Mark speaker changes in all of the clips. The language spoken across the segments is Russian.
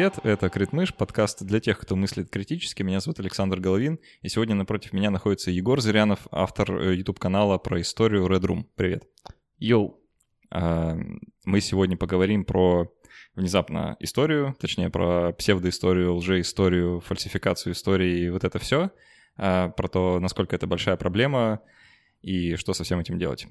Speaker 1: привет! Это Критмыш, подкаст для тех, кто мыслит критически. Меня зовут Александр Головин, и сегодня напротив меня находится Егор Зырянов, автор э, YouTube-канала про историю Red Room. Привет!
Speaker 2: Йоу!
Speaker 1: А, мы сегодня поговорим про внезапно историю, точнее про псевдоисторию, лжеисторию, фальсификацию истории и вот это все, а, про то, насколько это большая проблема и что со всем этим делать.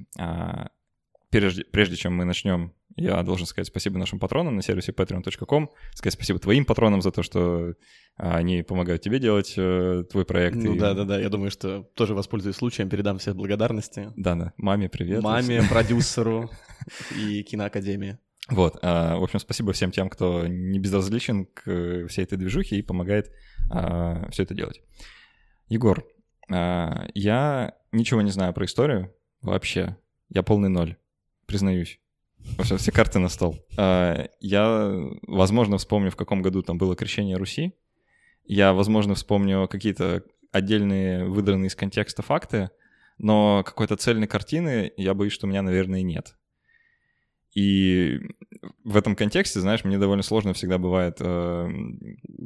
Speaker 1: Прежде, прежде чем мы начнем, я должен сказать спасибо нашим патронам на сервисе patreon.com, сказать спасибо твоим патронам за то, что а, они помогают тебе делать э, твой проект.
Speaker 2: Ну
Speaker 1: и...
Speaker 2: да-да-да, я думаю, что тоже воспользуюсь случаем, передам все благодарности.
Speaker 1: Да-да, маме привет.
Speaker 2: Маме, продюсеру и киноакадемии.
Speaker 1: Вот, а, в общем, спасибо всем тем, кто не безразличен к всей этой движухе и помогает а, все это делать. Егор, я ничего не знаю про историю вообще. Я полный ноль признаюсь. Вообще все карты на стол. А, я, возможно, вспомню, в каком году там было крещение Руси. Я, возможно, вспомню какие-то отдельные выдранные из контекста факты, но какой-то цельной картины я боюсь, что у меня, наверное, нет. И в этом контексте, знаешь, мне довольно сложно всегда бывает... Э...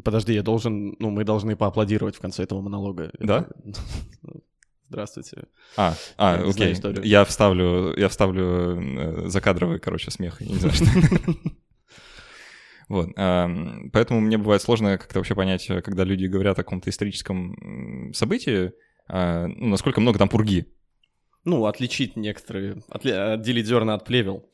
Speaker 2: Подожди, я должен... Ну, мы должны поаплодировать в конце этого монолога.
Speaker 1: Да?
Speaker 2: Здравствуйте.
Speaker 1: А, а, я окей. Я вставлю, я вставлю э, закадровый, короче, смех. Я не знаю, что. Вот. Поэтому мне бывает сложно как-то вообще понять, э, когда люди говорят о каком-то историческом событии, а, ну, насколько много там пурги.
Speaker 2: Ну, отличить некоторые, отделить зерна от плевел.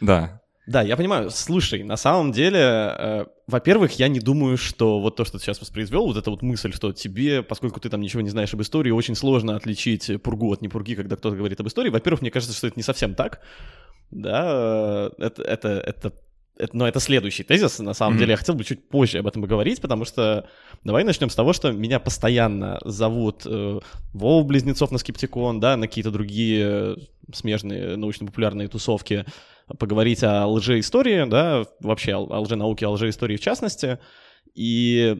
Speaker 1: Да.
Speaker 2: Да, я понимаю. Слушай, на самом деле, э, во-первых, я не думаю, что вот то, что ты сейчас воспроизвел, вот эта вот мысль, что тебе, поскольку ты там ничего не знаешь об истории, очень сложно отличить пургу от непурги, когда кто-то говорит об истории. Во-первых, мне кажется, что это не совсем так. Да, э, это, это, это это, но это следующий тезис. На самом mm-hmm. деле я хотел бы чуть позже об этом поговорить, потому что давай начнем с того, что меня постоянно зовут э, Вова Близнецов на Скептикон, да, на какие-то другие смежные научно-популярные тусовки поговорить о лжеистории, да, вообще о лженауке, о лжеистории в частности. И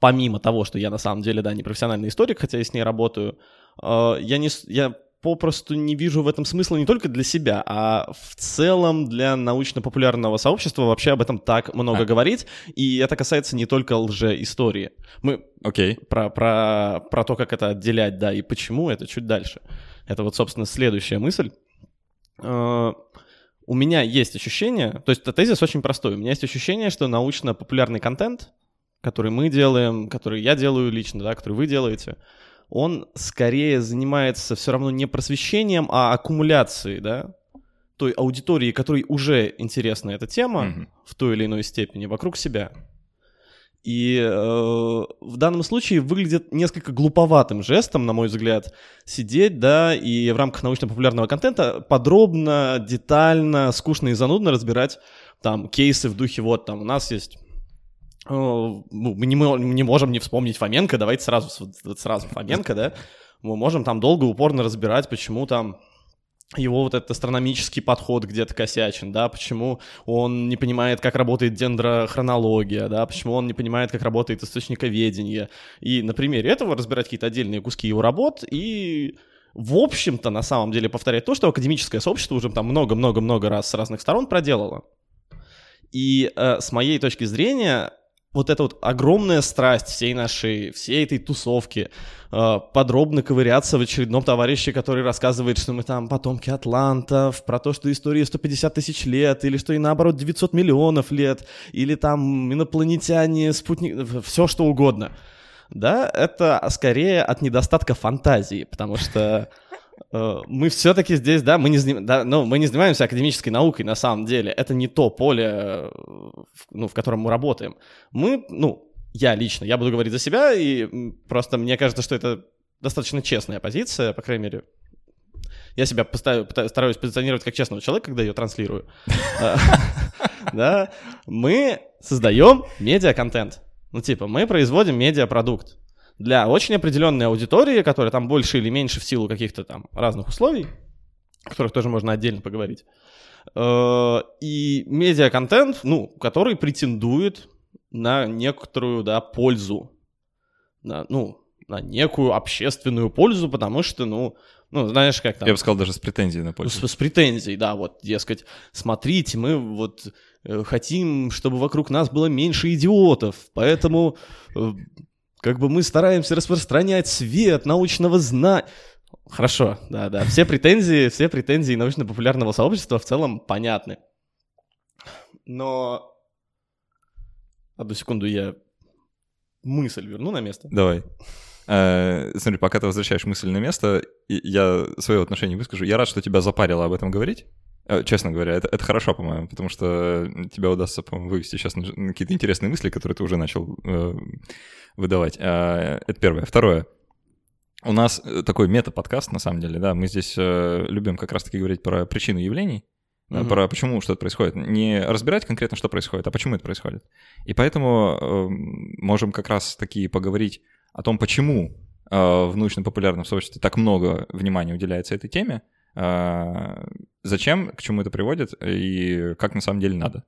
Speaker 2: помимо того, что я на самом деле, да, не профессиональный историк, хотя я с ней работаю, э, я, не, я попросту не вижу в этом смысла не только для себя, а в целом для научно-популярного сообщества вообще об этом так много а. говорить, и это касается не только лжеистории. Мы
Speaker 1: okay.
Speaker 2: про, про, про то, как это отделять, да, и почему, это чуть дальше. Это вот, собственно, следующая мысль. У меня есть ощущение, то есть тезис очень простой, у меня есть ощущение, что научно-популярный контент, который мы делаем, который я делаю лично, да, который вы делаете, он скорее занимается все равно не просвещением, а аккумуляцией, да, той аудитории, которой уже интересна эта тема mm-hmm. в той или иной степени вокруг себя. И э, в данном случае выглядит несколько глуповатым жестом, на мой взгляд, сидеть, да, и в рамках научно-популярного контента подробно, детально, скучно и занудно разбирать там кейсы в духе вот там у нас есть э, ну, мы не, не можем не вспомнить Фоменко, давайте сразу, сразу Фоменко, да, мы можем там долго, упорно разбирать, почему там его вот этот астрономический подход где-то косячен, да, почему он не понимает, как работает дендрохронология, да, почему он не понимает, как работает источниковедение. И на примере этого разбирать какие-то отдельные куски его работ и в общем-то, на самом деле, повторять то, что академическое сообщество уже там много-много-много раз с разных сторон проделало. И э, с моей точки зрения, вот эта вот огромная страсть всей нашей, всей этой тусовки, э, подробно ковыряться в очередном товарище, который рассказывает, что мы там потомки атлантов, про то, что история 150 тысяч лет, или что и наоборот 900 миллионов лет, или там инопланетяне, спутник, все что угодно. Да, это скорее от недостатка фантазии, потому что мы все-таки здесь, да, мы не, да, ну, мы не занимаемся академической наукой на самом деле. Это не то поле, э, ну, в котором мы работаем. Мы, ну, я лично, я буду говорить за себя, и просто мне кажется, что это достаточно честная позиция, по крайней мере. Я себя поставлю, стараюсь позиционировать как честного человека, когда ее транслирую. Э, да, мы создаем медиа-контент. Ну, типа, мы производим медиапродукт для очень определенной аудитории, которая там больше или меньше в силу каких-то там разных условий, о которых тоже можно отдельно поговорить. Э, и медиа-контент, ну, который претендует на некоторую, да, пользу, на, ну, на некую общественную пользу, потому что, ну, Ну, знаешь, как там...
Speaker 1: Я бы сказал, даже с претензией на
Speaker 2: С,
Speaker 1: пользу.
Speaker 2: с претензией, да, вот, дескать, смотрите, мы вот э, хотим, чтобы вокруг нас было меньше идиотов, поэтому э, как бы мы стараемся распространять свет научного знания. Хорошо, да-да, все претензии, все претензии научно-популярного сообщества в целом понятны. Но... Одну секунду, я мысль верну на место.
Speaker 1: Давай. Э, Смотри, пока ты возвращаешь мысль на место, я свое отношение выскажу. Я рад, что тебя запарило об этом говорить. Э, Честно говоря, это, это хорошо, по-моему, потому что тебя удастся, по-моему, вывести сейчас на какие-то интересные мысли, которые ты уже начал э, выдавать. Э, Это первое. Второе. У нас э, такой мета-подкаст, на самом деле, да, мы здесь э, любим как раз-таки говорить про причины явлений,
Speaker 2: Мгм.
Speaker 1: про почему что-то происходит. Не разбирать конкретно, что происходит, а почему это происходит. И поэтому э, можем как раз-таки поговорить о том, почему э, в научно-популярном сообществе так много внимания уделяется этой теме, зачем, к чему это приводит и как на самом деле надо.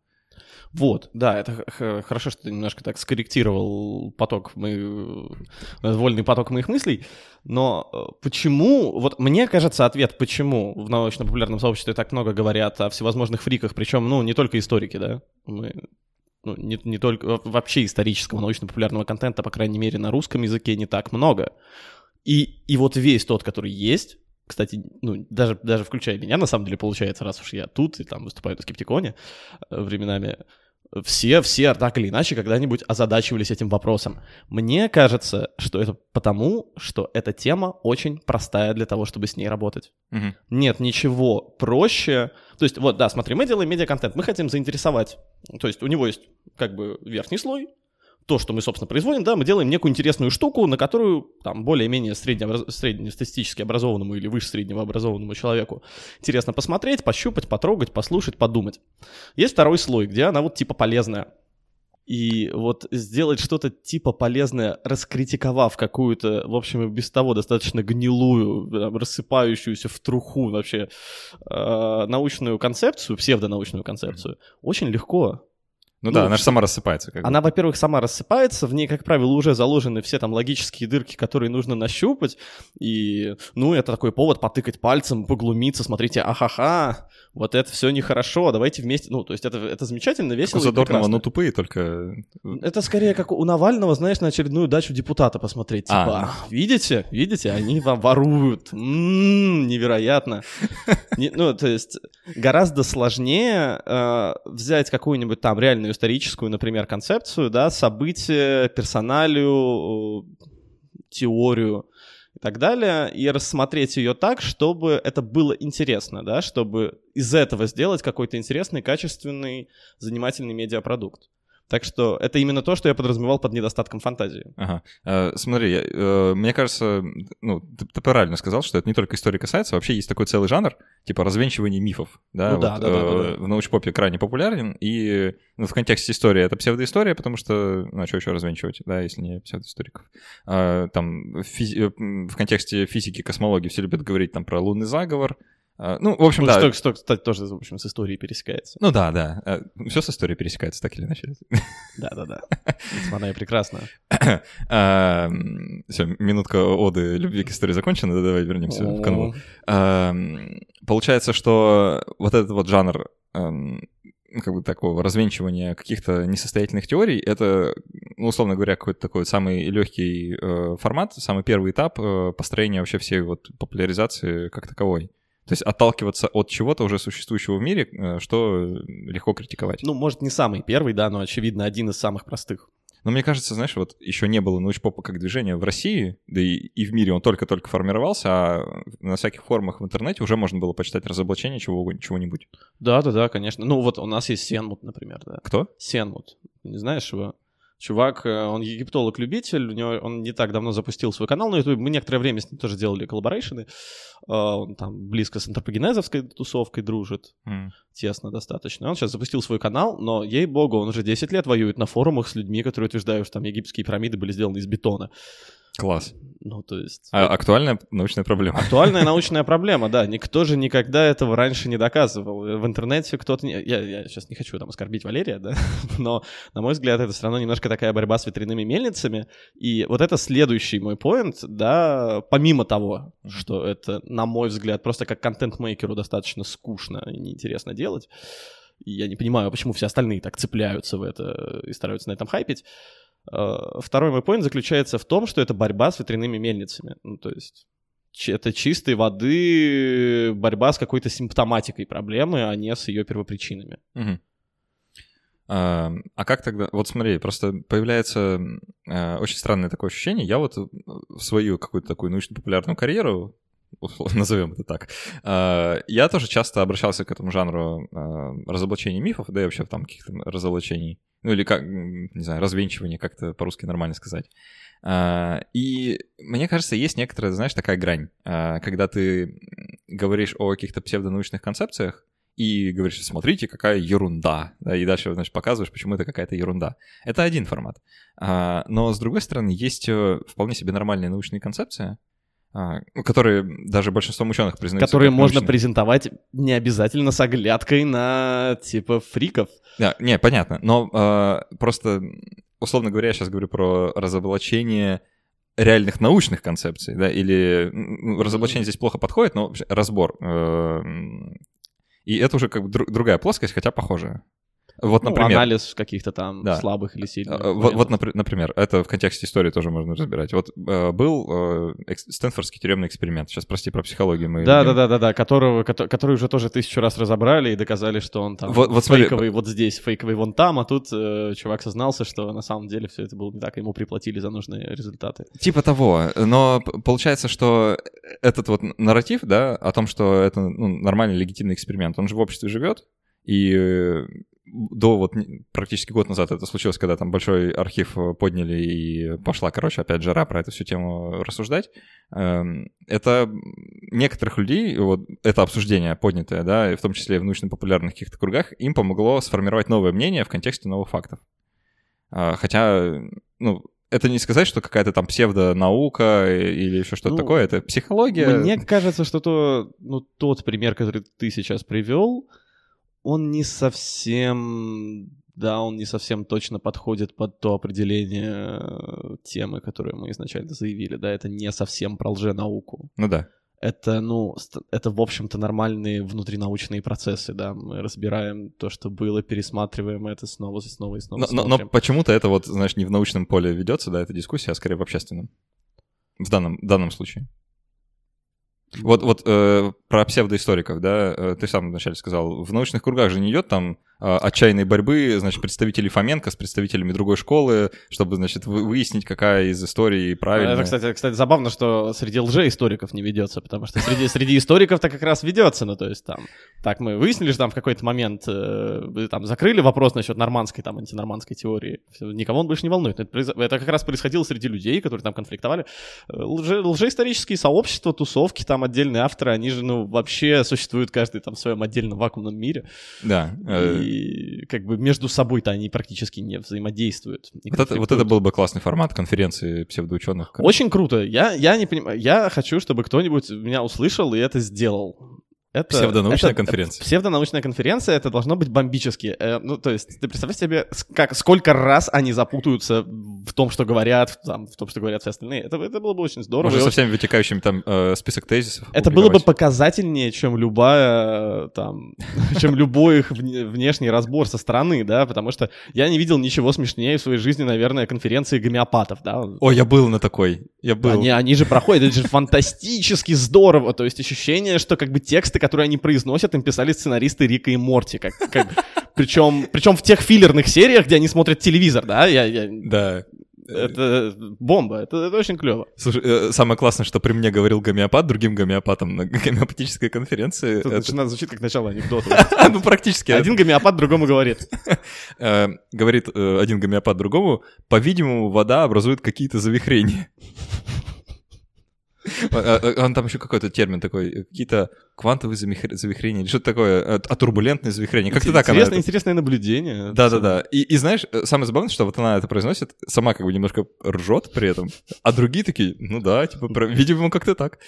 Speaker 2: Вот, да, это хорошо, что ты немножко так скорректировал поток, мы, э, вольный поток моих мыслей, но э, почему, вот мне кажется ответ, почему в научно-популярном сообществе так много говорят о всевозможных фриках, причем, ну, не только историки, да, мы, ну, не, не только, во- вообще исторического научно-популярного контента, по крайней мере, на русском языке не так много. И, и вот весь тот, который есть, кстати, ну, даже, даже включая меня, на самом деле, получается, раз уж я тут и там выступаю на скептиконе э, временами, все, все так или иначе когда-нибудь озадачивались этим вопросом. Мне кажется, что это потому, что эта тема очень простая для того, чтобы с ней работать.
Speaker 1: Мгм.
Speaker 2: Нет ничего проще. То есть, вот, да, смотри, мы делаем медиаконтент, мы хотим заинтересовать. То есть, у него есть как бы верхний слой, то, что мы, собственно, производим, да, мы делаем некую интересную штуку, на которую там более-менее среднеобраз- среднестатистически образованному или выше среднего образованному человеку интересно посмотреть, пощупать, потрогать, послушать, подумать. Есть второй слой, где она вот типа полезная. И вот сделать что-то типа полезное, раскритиковав какую-то, в общем, без того достаточно гнилую, там, рассыпающуюся в труху вообще э, научную концепцию, псевдонаучную концепцию, очень легко.
Speaker 1: Ну, да,
Speaker 2: Ну,
Speaker 1: она же сама рассыпается. Как.
Speaker 2: Она, во-первых, сама рассыпается, в ней, как правило, уже заложены все там логические дырки, которые нужно нащупать, и, ну, это такой повод потыкать пальцем, поглумиться, смотрите, ахаха, вот это все нехорошо, давайте вместе, ну, то есть это, это замечательно,
Speaker 1: Как
Speaker 2: весело
Speaker 1: у
Speaker 2: и
Speaker 1: Задорнова, ну тупые, только...
Speaker 2: Это скорее как у Навального, знаешь, на очередную дачу депутата посмотреть.
Speaker 1: А.
Speaker 2: Типа, видите, видите, они вам воруют. М, невероятно. Не- ну, то есть гораздо сложнее э, взять какую-нибудь там реальную историческую, например, концепцию, да, событие, персоналию, теорию и так далее, и рассмотреть ее так, чтобы это было интересно, да, чтобы из этого сделать какой-то интересный, качественный, занимательный медиапродукт. Так что это именно то, что я подразумевал под недостатком фантазии.
Speaker 1: Ага. Э, Смотри, я, э, мне кажется, ну, ты, ты правильно сказал, что это не только истории касается, вообще есть такой целый жанр, типа развенчивание мифов, да,
Speaker 2: Ну да,
Speaker 1: вот,
Speaker 2: да, да,
Speaker 1: э,
Speaker 2: да, да.
Speaker 1: в научпопе крайне популярен, и ну, в контексте истории это псевдоистория, потому что, ну, а что еще развенчивать, да, если не псевдоисториков. А, там в, физи- э, в контексте физики, космологии все любят говорить там про лунный заговор, ну, в общем,
Speaker 2: Ну,
Speaker 1: да.
Speaker 2: что, что, кстати, тоже, в общем, с историей пересекается.
Speaker 1: Ну да, да. Все с историей пересекается, так или иначе.
Speaker 2: Да-да-да. Она и прекрасна.
Speaker 1: Все, минутка оды любви к истории закончена, да, давай вернемся в канву. Получается, что вот этот вот жанр эм, как бы такого развенчивания каких-то несостоятельных теорий, это, ну, условно говоря, какой-то такой самый легкий э, формат, самый первый этап э, построения вообще всей вот популяризации как таковой. То есть отталкиваться от чего-то уже существующего в мире, э, что легко критиковать.
Speaker 2: Ну, может, не самый первый, да, но, очевидно, один из самых простых.
Speaker 1: Но мне кажется, знаешь, вот еще не было научпопа как движения в России, да и, и в мире он только-только формировался, а на всяких форумах в интернете уже можно было почитать разоблачение чего, чего-нибудь.
Speaker 2: Да-да-да, конечно. Ну, вот у нас есть Сенмут, например, да.
Speaker 1: Кто?
Speaker 2: Сенмут. Не знаешь его? Чувак, э, он египтолог-любитель, у него он не так давно запустил свой канал на YouTube. Мы некоторое время с ним тоже делали collaboration ы. Э, Он там близко с антропогенезовской тусовкой дружит.
Speaker 1: М.
Speaker 2: тесно достаточно. Он сейчас запустил свой канал, но, ей-богу, он уже 10 лет воюет на форумах с людьми, которые утверждают, что там египетские пирамиды были сделаны из бетона.
Speaker 1: Класс.
Speaker 2: Ну, то есть...
Speaker 1: А, актуальная научная проблема.
Speaker 2: Актуальная научная проблема, да. Никто же никогда этого раньше не доказывал. В интернете кто-то... Не... Я, я сейчас не хочу там оскорбить Валерия, да, но, на мой взгляд, это все равно немножко такая борьба с ветряными мельницами. И вот это следующий мой поинт, да, помимо того, что это, на мой взгляд, просто как контент-мейкеру достаточно скучно и неинтересно делать, я не понимаю, почему все остальные так цепляются в это и стараются на этом хайпить. Э, второй мой поинт заключается в том, что это борьба с ветряными мельницами. Ну, то есть это чистой воды борьба с какой-то симптоматикой проблемы, а не с ее первопричинами.
Speaker 1: Угу. А, а как тогда? Вот смотри, просто появляется э, очень странное такое ощущение. Я вот в свою какую-то такую научно-популярную карьеру назовем это так. Э, я тоже часто обращался к этому жанру э, разоблачения мифов, да и вообще там каких-то разоблачений ну или как, не знаю, развенчивание, как-то по-русски нормально сказать. А, и мне кажется, есть некоторая, знаешь, такая грань, а, когда ты говоришь о каких-то псевдонаучных концепциях, и говоришь, смотрите, какая ерунда, да, и дальше, значит, показываешь, почему это какая-то ерунда. Это один формат. А, но, с другой стороны, есть э, вполне себе нормальные научные концепции, которые даже большинством ученых признают.
Speaker 2: Которые можно научные. презентовать не обязательно с оглядкой на типа фриков.
Speaker 1: Да, не, понятно. Но э, просто, условно говоря, я сейчас говорю про разоблачение реальных научных концепций, да, или ну, разоблачение здесь плохо подходит, но разбор. Э, и это уже как бы другая плоскость, хотя похожая. Вот, ну, например...
Speaker 2: анализ каких-то там да. слабых или сильных.
Speaker 1: А, вот, вот, например, это в контексте истории тоже можно разбирать. Вот э, был э, Стэнфордский тюремный эксперимент. Сейчас, прости, про психологию мы...
Speaker 2: Да, да, да, да, да, которого, который уже тоже тысячу раз разобрали и доказали, что он там вот, вот фейковый смотри... вот здесь, фейковый вон там, а тут э, чувак сознался, что на самом деле все это было не так, ему приплатили за нужные результаты.
Speaker 1: Типа того. Но получается, что этот вот нарратив, да, о том, что это ну, нормальный легитимный эксперимент, он же в обществе живет, и до вот практически год назад это случилось, когда там большой архив э, подняли и пошла, короче, опять жара про эту всю тему рассуждать. Эм, это некоторых людей, вот это обсуждение поднятое, да, и в том числе в научно-популярных каких-то кругах, им помогло сформировать новое мнение в контексте новых фактов. А, хотя, ну, это не сказать, что какая-то там псевдонаука или еще что-то ну, такое, это психология.
Speaker 2: Мне кажется, что то, ну, тот пример, который ты сейчас привел, он не совсем, да, он не совсем точно подходит под то определение темы, которую мы изначально заявили, да, это не совсем про лженауку.
Speaker 1: Ну да.
Speaker 2: Это, ну, это, в общем-то, нормальные внутринаучные процессы, да, мы разбираем то, что было, пересматриваем это снова и снова и снова.
Speaker 1: Но, но, но почему-то это вот, знаешь, не в научном поле ведется, да, эта дискуссия, а скорее в общественном. В данном, в данном случае. Вот, вот э, про псевдоисториков, да, э, ты сам вначале сказал, в научных кругах же не идет там отчаянной борьбы, значит, представителей Фоменко с представителями другой школы, чтобы, значит, выяснить, какая из историй правильная.
Speaker 2: Это, кстати, кстати, забавно, что среди лжеисториков не ведется, потому что среди, среди историков-то как раз ведется, ну, то есть там, так мы выяснили, что там в какой-то момент э, там закрыли вопрос насчет нормандской, там, антинормандской теории, никого он больше не волнует. Это, это как раз происходило среди людей, которые там конфликтовали. Э, лже, лжеисторические сообщества, тусовки, там отдельные авторы, они же, ну, вообще существуют каждый там в своем отдельном вакуумном мире.
Speaker 1: Да.
Speaker 2: Э, И как бы между собой-то они практически не взаимодействуют.
Speaker 1: Вот это, вот это был бы классный формат конференции псевдоученых.
Speaker 2: Очень круто. Я, я не понимаю, я хочу, чтобы кто-нибудь меня услышал и это сделал.
Speaker 1: Это, псевдонаучная это, конференция.
Speaker 2: Псевдонаучная конференция, это должно быть бомбически. Э, ну, то есть, ты представляешь себе, как, сколько раз они запутаются в том, что говорят, там, в том, что говорят все остальные. Это, это было бы очень здорово.
Speaker 1: Может, со всеми вытекающими там э, список тезисов.
Speaker 2: Это было бы показательнее, чем любая, там, чем любой их внешний разбор со стороны, да, потому что я не видел ничего смешнее в своей жизни, наверное, конференции гомеопатов, да.
Speaker 1: О, я был на такой, я был.
Speaker 2: Они, они же проходят, это же фантастически здорово, то есть ощущение, что как бы тексты, которые они произносят, им писали сценаристы Рика и Морти. Как, как, причем, причем в тех филлерных сериях, где они смотрят телевизор, да? Я, я,
Speaker 1: да.
Speaker 2: Это бомба, это, это очень клево.
Speaker 1: Слушай, э, самое классное, что при мне говорил гомеопат другим гомеопатом на гомеопатической конференции.
Speaker 2: Тут это... звучит как начало анекдота.
Speaker 1: Ну, практически.
Speaker 2: Один гомеопат другому говорит.
Speaker 1: Э, говорит э, один гомеопат другому, по-видимому, вода образует какие-то завихрения. А, а, Он там еще какой-то термин такой, какие-то квантовые завихрения, или что-то такое, а турбулентные завихрения, как-то так она
Speaker 2: Интересное, наблюдение.
Speaker 1: Да-да-да. И, и знаешь, э, самое забавное, что вот она это произносит, сама как бы немножко ржет при этом, а другие такие, ну да, типа, видимо, как-то так.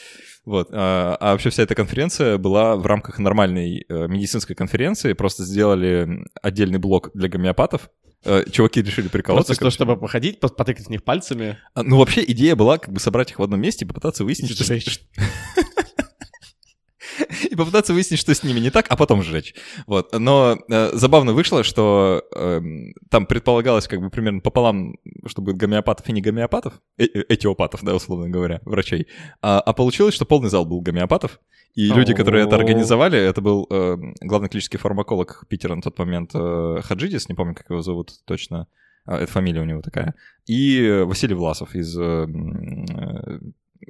Speaker 1: Вот. А, а вообще вся эта конференция была в рамках нормальной э, медицинской конференции, просто сделали отдельный блок для гомеопатов. Э, чуваки решили приколоться.
Speaker 2: Просто что, чтобы походить, по- потыкать в них пальцами.
Speaker 1: А, Ну, вообще, идея была как бы собрать их в одном месте и попытаться выяснить,
Speaker 2: И
Speaker 1: что... Попытаться выяснить, что с ними не так, а потом сжечь. Вот. Но э, забавно вышло, что эм, там предполагалось как бы примерно пополам, что будет гомеопатов и не гомеопатов, э- э- этиопатов, да, условно говоря, врачей. А, а получилось, что полный зал был гомеопатов, и люди, которые это организовали, это был э, главный клинический фармаколог Питера на тот момент э, Хаджидис, не помню, как его зовут точно, а, это фамилия у него такая, и э, Василий Власов из э, м, э,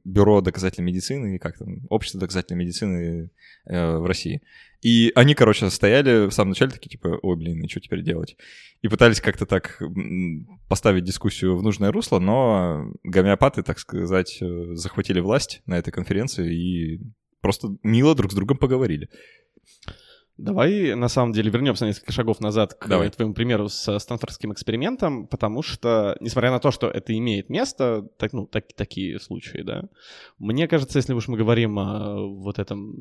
Speaker 1: Бюро доказательной медицины, как там, Общество доказательной медицины э, в России. И они, короче, стояли в самом начале такие, типа, ой, блин, и что теперь делать? И пытались как-то так поставить дискуссию в нужное русло, но гомеопаты, так сказать, э, захватили власть на этой конференции и просто мило друг с другом поговорили.
Speaker 2: Давай, на самом деле, вернемся на несколько шагов назад к
Speaker 1: Давай.
Speaker 2: твоему примеру с стэнфордским экспериментом, потому что, несмотря на то, что это имеет место, так, ну, так- такие случаи, да, мне кажется, если уж мы говорим о вот этом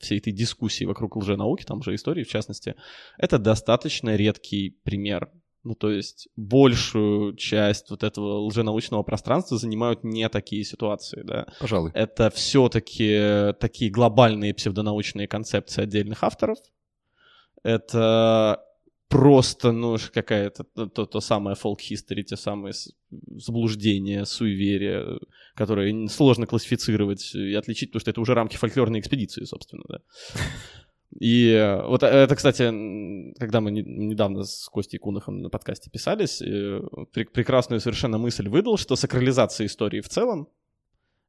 Speaker 2: всей этой дискуссии вокруг лженауки, там же истории в частности, это достаточно редкий пример. Ну, то есть большую часть вот этого лженаучного пространства занимают не такие ситуации, да
Speaker 1: Пожалуй.
Speaker 2: это все-таки такие глобальные псевдонаучные концепции отдельных авторов. Это просто, ну, какая-то то, то, самое folk history, те самые заблуждения, суеверия, которые сложно классифицировать и отличить, потому что это уже рамки фольклорной экспедиции, собственно, да. И э, вот это, кстати, когда мы не- недавно с Костей Кунахом на подкасте писались, э, пре- прекрасную совершенно мысль выдал, что сакрализация истории в целом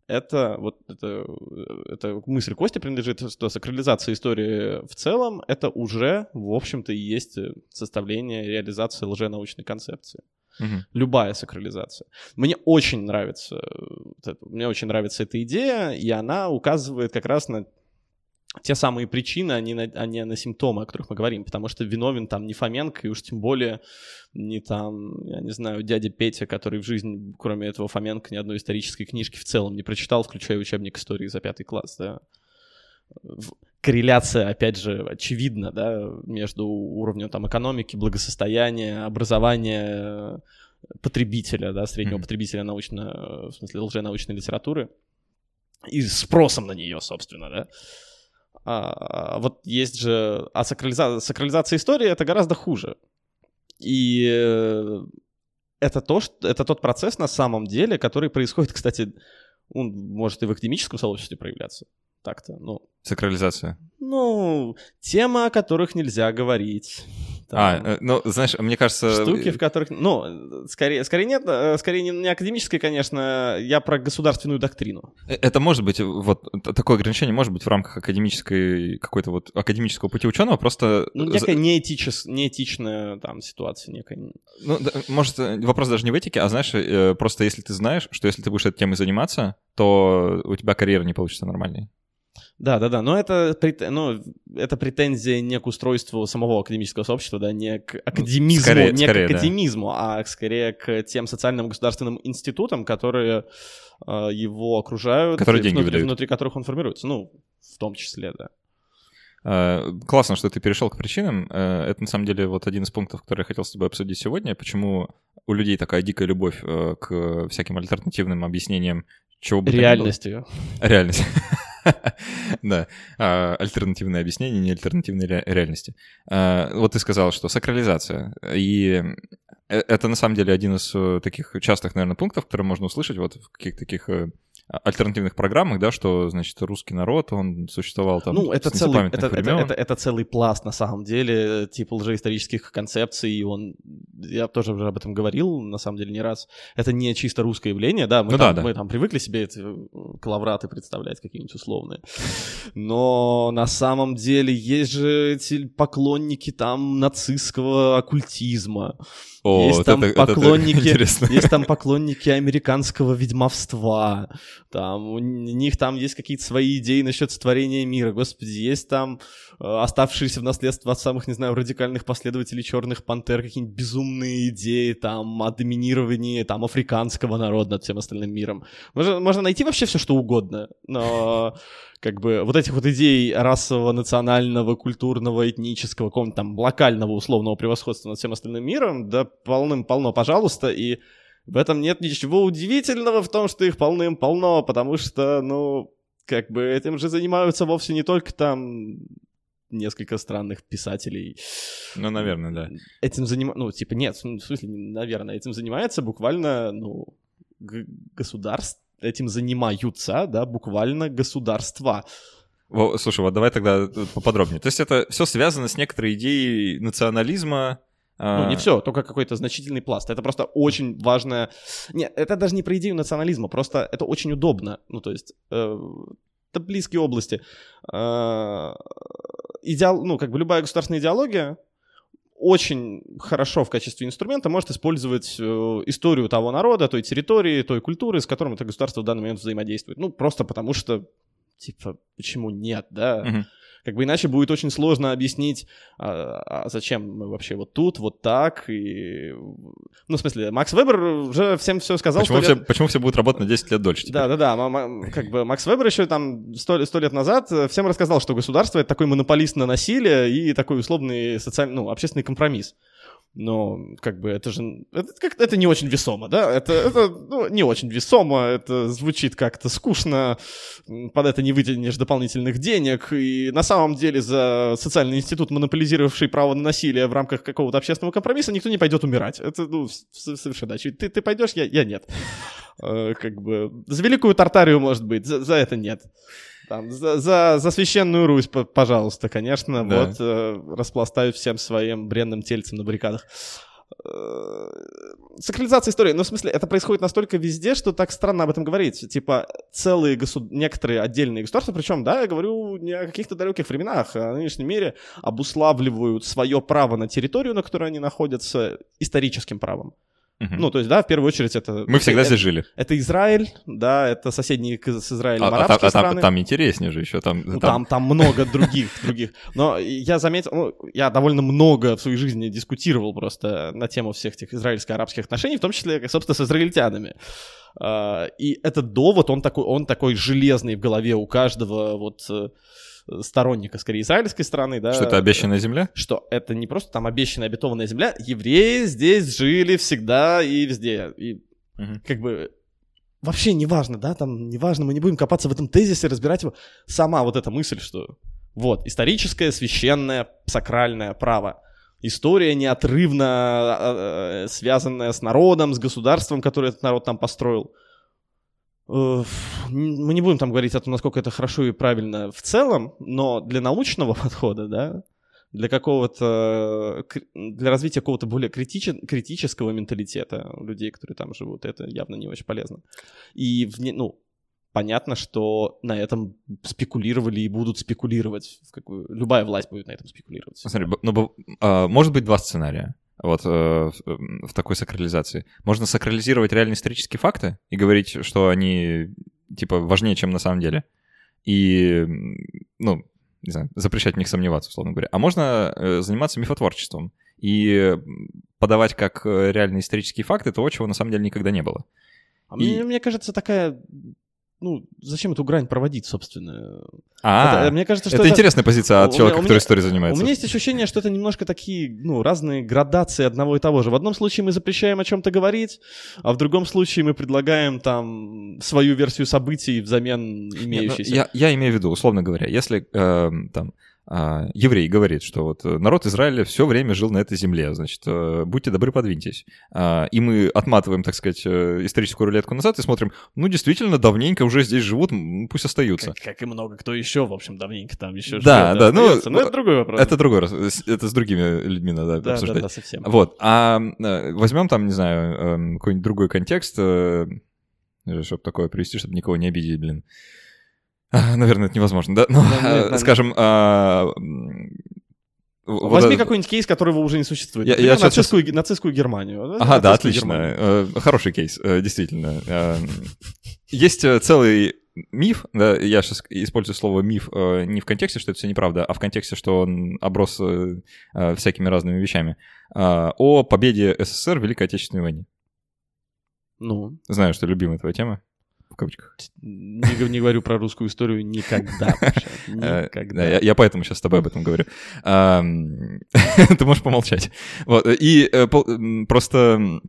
Speaker 2: это вот это, э, это мысль Кости принадлежит, что сакрализация истории в целом это уже, в общем-то, и есть э, составление реализации лженаучной концепции.
Speaker 1: Мгм.
Speaker 2: Любая сакрализация. Мне очень нравится, э, мне очень нравится эта идея, и она указывает как раз на те самые причины, а не на, а не на симптомы, о которых мы говорим, потому что виновен там не Фоменко, и уж тем более не там, я не знаю, дядя Петя, который в жизни, кроме этого Фоменко, ни одной исторической книжки в целом не прочитал, включая учебник истории за пятый класс, да. Корреляция, опять же, очевидна, да, между уровнем там экономики, благосостояния, образования э, потребителя, да, среднего
Speaker 1: Мгм.
Speaker 2: потребителя научно, в смысле лженаучной литературы и спросом на нее, собственно, да. А, вот есть же... А сакрализа- сакрализация истории — это гораздо хуже. И э, это, то, что, это тот процесс на самом деле, который происходит, кстати, он может и в академическом сообществе проявляться. Так-то, ну...
Speaker 1: Сакрализация.
Speaker 2: Ну, темы, о которых нельзя говорить.
Speaker 1: А,
Speaker 2: Там
Speaker 1: э, ну, знаешь, мне кажется...
Speaker 2: штуки, в которых... Ну, э, скорее, скорее нет, э, скорее не, не академической, конечно, я про государственную доктрину.
Speaker 1: Э, Это может быть, вот такое ограничение может быть в рамках академической, какой-то вот академического пути ученого, просто...
Speaker 2: Ну, некая неэтичес, неэтичная там ситуация некая.
Speaker 1: Ну, да, может, э, вопрос даже не в этике, а знаешь, э, просто если ты знаешь, что если ты будешь этой темой заниматься, то у тебя карьера не получится нормальной.
Speaker 2: Да, да, да, но это, ну, это претензия не к устройству самого академического сообщества, да, не к академизму,
Speaker 1: скорее-
Speaker 2: не
Speaker 1: скорее,
Speaker 2: к
Speaker 1: да.
Speaker 2: академизму, а скорее к тем социальным государственным институтам, которые э, его окружают,
Speaker 1: Которые
Speaker 2: и
Speaker 1: деньги
Speaker 2: внутри,
Speaker 1: выдают.
Speaker 2: внутри которых он формируется, ну, в том числе, да.
Speaker 1: Э, Классно, что ты перешел к причинам. Э, Это на самом деле вот один из пунктов, который я хотел с тобой обсудить сегодня. Почему у людей такая дикая любовь э, к всяким альтернативным объяснениям чего бы.
Speaker 2: Реальностью.
Speaker 1: Реальность. Да, А, альтернативные объяснения, не альтернативные ре- реальности. А, Вот ты сказал, что сакрализация. И э, это на самом деле один из э, таких частых, наверное, пунктов, которые можно услышать вот в каких-то таких э, альтернативных программах, да, что, значит, русский народ, он существовал там
Speaker 2: Ну, это целый, это, это, это, это целый пласт, на самом деле, типа лжеисторических концепций, и он я тоже уже об этом говорил, на самом деле, не раз. Это не чисто русское явление, да, мы,
Speaker 1: Ну
Speaker 2: там,
Speaker 1: да, да.
Speaker 2: мы там привыкли себе эти э, калавраты представлять какие-нибудь условные. Но на самом деле есть же эти поклонники там нацистского оккультизма.
Speaker 1: О,
Speaker 2: есть
Speaker 1: вот
Speaker 2: там
Speaker 1: это- это
Speaker 2: поклонники,
Speaker 1: интересно.
Speaker 2: есть там поклонники американского ведьмовства, там у них там есть какие-то свои идеи насчет сотворения мира, господи, есть там э, оставшиеся в наследство от самых, не знаю, радикальных последователей черных пантер какие-нибудь безумные идеи там о доминировании там африканского народа над всем остальным миром. Можно, можно найти вообще все что угодно, но как бы вот этих вот идей расового, национального, культурного, этнического, какого-нибудь там локального условного превосходства над всем остальным миром, да полным-полно, пожалуйста, и в этом нет ничего удивительного в том, что их полным-полно, потому что, ну, как бы этим же занимаются вовсе не только там несколько странных писателей.
Speaker 1: Ну, наверное, да.
Speaker 2: Этим занимаются, ну, типа, нет, в смысле, наверное, этим занимается буквально, ну, государство, этим занимаются, да, буквально государства.
Speaker 1: Слушай, вот давай тогда поподробнее. То есть это все связано с некоторой идеей национализма. А,
Speaker 2: Ну, не все, только какой-то значительный пласт. Это просто очень важное... Нет, это даже не про идею национализма, просто это очень удобно. Ну, то есть, э, это близкие области. Э, идеал... Ну, как бы любая государственная идеология очень хорошо в качестве инструмента может использовать э, историю того народа, той территории, той культуры, с которым это государство в данный момент взаимодействует. Ну, просто потому что, типа, почему нет, да?
Speaker 1: Мгм.
Speaker 2: Как бы иначе будет очень сложно объяснить, а, а зачем мы вообще вот тут, вот так. И... Ну, в смысле, Макс Вебер уже всем все сказал.
Speaker 1: Почему все,
Speaker 2: лет-
Speaker 1: почему все будут работать на 10 лет дольше? теперь?
Speaker 2: Да, да, да. Как бы Макс Вебер еще там сто, лет назад всем рассказал, что государство это такой монополист на насилие и такой условный социальный, ну, общественный компромисс. Но, как бы, это же... Это, как, это не очень весомо, да? Это, это ну, не очень весомо, это звучит как-то скучно, под это не вытянешь дополнительных денег, и на самом деле за социальный институт, монополизировавший право на насилие в рамках какого-то общественного компромисса, никто не пойдет умирать. Это, ну, совершенно очевидно. Ты, ты пойдешь, я, я нет. Э, Как бы... За Великую Тартарию, может быть, за, за это нет. Там, за, за, за священную Русь, пожалуйста, конечно.
Speaker 1: Да.
Speaker 2: Вот, э, распластаю всем своим бренным тельцем на баррикадах. Э, Сакрализация истории. Ну, в смысле, это происходит настолько везде, что так странно об этом говорить. Типа, целые госу... некоторые отдельные государства, причем, да, я говорю не о каких-то далеких временах, а о нынешнем мире, обуславливают свое право на территорию, на которой они находятся, историческим правом.
Speaker 1: Мгм.
Speaker 2: Ну, то есть, да, в первую очередь это...
Speaker 1: Мы всегда
Speaker 2: это,
Speaker 1: здесь жили.
Speaker 2: это Израиль, да, это соседние с Израилем
Speaker 1: А, а там,
Speaker 2: арабские
Speaker 1: а там-
Speaker 2: страны.
Speaker 1: там интереснее же еще. Там,
Speaker 2: Ну,
Speaker 1: там-
Speaker 2: там, там много других, других. Но я заметил, ну, я довольно много в своей жизни дискутировал просто на тему всех этих израильско-арабских отношений, в том числе, собственно, с израильтянами. А, И этот довод, он такой, он такой железный в голове у каждого вот э, сторонника, скорее, израильской страны, да.
Speaker 1: Что это обещанная земля?
Speaker 2: Что это не просто там обещанная обетованная земля, евреи здесь жили всегда и везде. И
Speaker 1: Мгм.
Speaker 2: как бы вообще не важно, да, там не важно, мы не будем копаться в этом тезисе, разбирать его. Сама вот эта мысль, что вот, историческое, священное, сакральное право. История неотрывно э, э, связанная с народом, с государством, которое этот народ там построил. Э, Мы не будем там говорить о том, насколько это хорошо и правильно в целом, но для научного подхода, да, для какого-то, к- для развития какого-то более критиче- критического менталитета людей, которые там живут, это явно не очень полезно. И, вне- ну, понятно, что на этом спекулировали и будут спекулировать. В какую... Любая власть будет на этом спекулировать.
Speaker 1: Смотри, б- ну, а, может быть два сценария. Вот э, в в такой сакрализации. Можно сакрализировать реальные исторические факты и говорить, что они типа важнее, чем на самом деле. И, ну, не знаю, запрещать в них сомневаться, условно говоря. А можно э, заниматься мифотворчеством и подавать как э, реальные исторические факты то, чего на самом деле никогда не было.
Speaker 2: А
Speaker 1: И-
Speaker 2: мне, мне кажется, такая... Ну, зачем эту грань проводить, собственно?
Speaker 1: А,
Speaker 2: Это- мне кажется, что
Speaker 1: это, интересная позиция от
Speaker 2: у
Speaker 1: человека,
Speaker 2: у
Speaker 1: который историей
Speaker 2: У
Speaker 1: занимается.
Speaker 2: меня есть ощущение, что это немножко такие, ну, разные градации одного и того же. В одном случае мы запрещаем о чем-то говорить, а в другом случае мы предлагаем там свою версию событий взамен
Speaker 1: Нет, ну,
Speaker 2: имеющейся.
Speaker 1: я, я имею в виду, условно говоря, если э, там а, еврей говорит, что вот э, народ Израиля все время жил на этой земле, значит, э, будьте добры, подвиньтесь. А, и мы отматываем, так сказать, э, историческую рулетку назад и смотрим, ну, действительно, давненько уже здесь живут, пусть остаются.
Speaker 2: Как, как и много кто еще, в общем, давненько там еще
Speaker 1: да,
Speaker 2: живет.
Speaker 1: Да, ну,
Speaker 2: но это другой вопрос.
Speaker 1: Это другой раз, это с другими людьми надо
Speaker 2: да,
Speaker 1: обсуждать.
Speaker 2: Да, да, совсем.
Speaker 1: Вот, а возьмем там, не знаю, эм, какой-нибудь другой контекст, чтобы такое привести, чтобы никого не обидеть, блин. Наверное, это невозможно, да? Ну, да, скажем, а,
Speaker 2: Возьми вот какой-нибудь кейс, которого уже не существует. Например, я, я нацистскую, сейчас... нацистскую Германию.
Speaker 1: Ага, да, отлично. Германию. Э, хороший кейс, э, действительно. Э, есть целый миф, да, я сейчас использую слово миф не в контексте, что это все неправда, а в контексте, что он оброс всякими разными вещами, о победе СССР в Великой Отечественной войне.
Speaker 2: Ну?
Speaker 1: Знаю, что любимая твоя тема кавычках.
Speaker 2: Не, не говорю про русскую историю никогда.
Speaker 1: Э, никогда. Я, поэтому сейчас с тобой об этом говорю. Ты можешь помолчать. Вот. И э, просто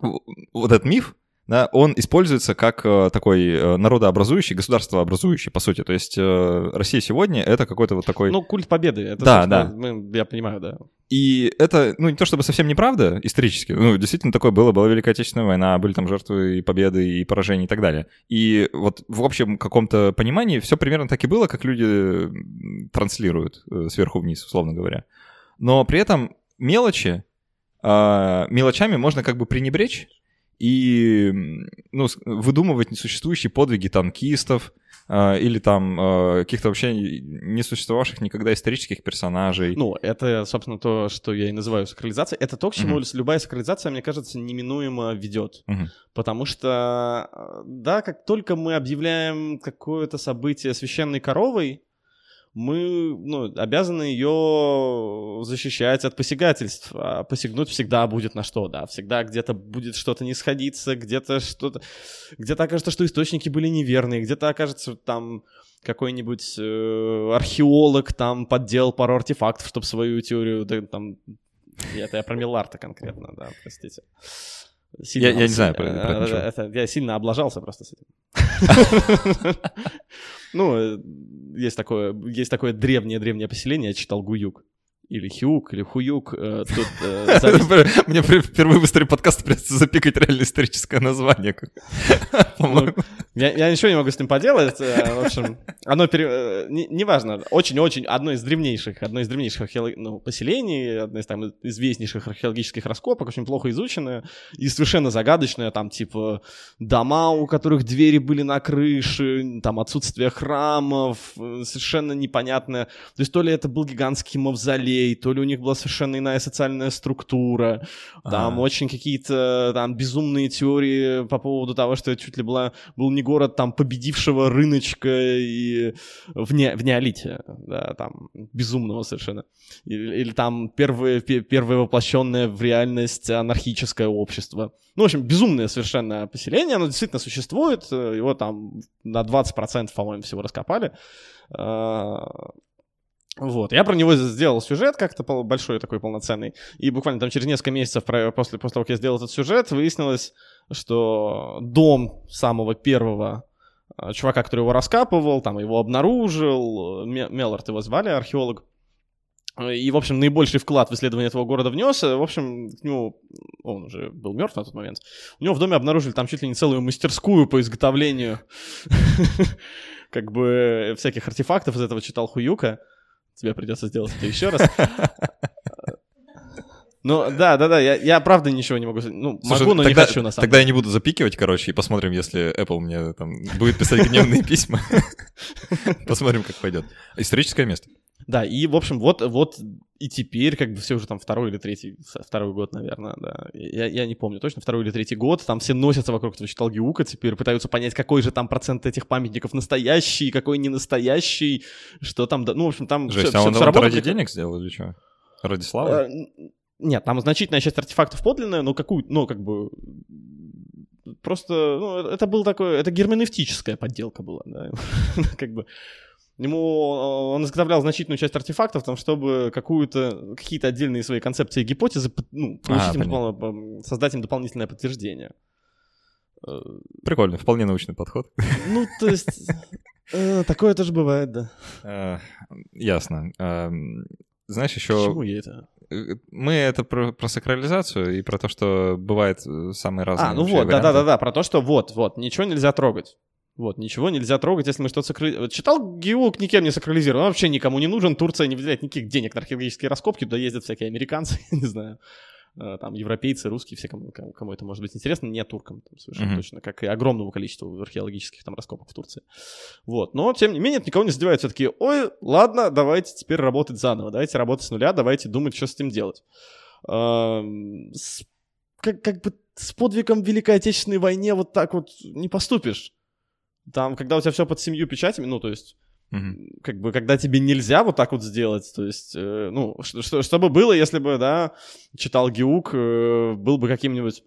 Speaker 1: вот этот миф, да, он используется как э, такой э, народообразующий, государствообразующий, по сути. То есть э, Россия сегодня — это какой-то вот такой...
Speaker 2: Ну, культ победы. Это,
Speaker 1: да, да.
Speaker 2: Мы, я понимаю, да.
Speaker 1: И это, ну, не то чтобы совсем неправда исторически, ну, действительно такое было, была Великая Отечественная война, были там жертвы и победы, и поражения, и так далее. И вот в общем каком-то понимании все примерно так и было, как люди транслируют сверху вниз, условно говоря. Но при этом мелочи, а, мелочами можно как бы пренебречь, и ну, выдумывать несуществующие подвиги танкистов э, или там э, каких-то вообще не существовавших никогда исторических персонажей.
Speaker 2: Ну, это, собственно, то, что я и называю сакрализацией. Это то, к чему uh-huh. любая сакрализация, мне кажется, неминуемо ведет. Uh-huh. Потому что, э, да, как только мы объявляем какое-то событие священной коровой, мы ну, обязаны ее защищать от посягательств. А посягнуть всегда будет на что, да. Всегда где-то будет что-то не сходиться, где-то что-то... Где-то окажется, что источники были неверные, где-то окажется там какой-нибудь э, археолог там подделал пару артефактов, чтобы свою теорию... Да, там... Это я про Милларта конкретно, да, простите.
Speaker 1: Сильно, я, я не знаю про, про
Speaker 2: это, это. Я сильно облажался просто с этим. Ну, э, есть такое, есть такое древнее-древнее поселение, я читал Гуюк или Хьюк, или Хуюк. Э, тут,
Speaker 1: э, Мне впервые в истории подкаста придется запикать реально историческое название.
Speaker 2: Ну, я ничего не могу с ним поделать. Э, в общем, оно неважно. Очень-очень одно из древнейших, одно из древнейших ну, поселений, одно из там известнейших археологических раскопок, очень плохо изученное и совершенно загадочное. Там типа дома, у которых двери были на крыше, там отсутствие храмов, совершенно непонятное. То есть то ли это был гигантский мавзолей, людей, то ли у них была совершенно иная социальная структура, там а. очень какие-то там безумные теории по поводу того, что это чуть ли была, был не город там победившего рыночка и в, не, в неолите, да, там безумного совершенно. Или, или там первое, первое воплощенное в реальность анархическое общество. Ну, в общем, безумное совершенно поселение, оно действительно существует, его там на 20%, по-моему, всего раскопали. Вот, я про него сделал сюжет как-то большой такой полноценный, и буквально там через несколько месяцев после, после того, как я сделал этот сюжет, выяснилось, что дом самого первого а, чувака, который его раскапывал, там его обнаружил, Меллард его звали, археолог, и, в общем, наибольший вклад в исследование этого города внес. В общем, к нему, он уже был мертв на тот момент, у него в доме обнаружили там чуть ли не целую мастерскую по изготовлению как бы всяких артефактов из этого читал Хуюка тебе придется сделать это еще раз. Ну, да, да, да, я, я правда ничего не могу Ну, Слушай, могу, но
Speaker 1: тогда,
Speaker 2: не хочу, на самом
Speaker 1: Тогда деле. я не буду запикивать, короче, и посмотрим, если Apple мне там будет писать гневные письма. Посмотрим, как пойдет. Историческое место.
Speaker 2: Да, и, в общем, вот, вот и теперь, как бы все уже там второй или третий, второй год, наверное, да, я, я не помню точно, второй или третий год, там все носятся вокруг этого Читалгиука, теперь пытаются понять, какой же там процент этих памятников настоящий, какой не настоящий, что там, да, ну, в общем, там
Speaker 1: Жесть, все, а он, все, он ради как... денег сделал или что? Ради славы? А,
Speaker 2: нет, там значительная часть артефактов подлинная, но какую, ну, как бы, просто, ну, это был такой, это герменевтическая подделка была, да, как бы, Ему э, он изготовлял значительную часть артефактов, там, чтобы какую-то, какие-то отдельные свои концепции и гипотезы ну, получить а, им, допол- создать им дополнительное подтверждение.
Speaker 1: Прикольно, вполне научный подход.
Speaker 2: Ну, то есть... Э, Такое тоже бывает, да.
Speaker 1: Э, Ясно. Знаешь, еще
Speaker 2: чему я это?
Speaker 1: мы это про, про сакрализацию и про то, что бывает э, самые разные.
Speaker 2: А, ну вот, да-да-да, про то, что вот, вот, ничего нельзя трогать. Вот, ничего нельзя трогать, если мы что-то сакрали... Читал Геолог никем не сакрализирован, он вообще никому не нужен, Турция не выделяет никаких денег на археологические раскопки, туда ездят всякие американцы, не знаю, э, там, европейцы, русские, все, кому, кому- это может быть интересно, не туркам, там, совершенно
Speaker 1: Мгм.
Speaker 2: точно, как и огромному количеству археологических там раскопок в Турции. Вот, но, тем не менее, это никого не задевает, все такие, ой, ладно, давайте теперь работать заново, давайте работать с нуля, давайте думать, что с этим делать. Эм, с- как, как бы с подвигом в Великой Отечественной войне вот так вот не поступишь. Там, когда у тебя все под семью печатями, ну, то есть,
Speaker 1: Мгм.
Speaker 2: как бы, когда тебе нельзя вот так вот сделать, то есть, э, ну, что, что, что бы было, если бы, да, читал Геук, э, был бы каким-нибудь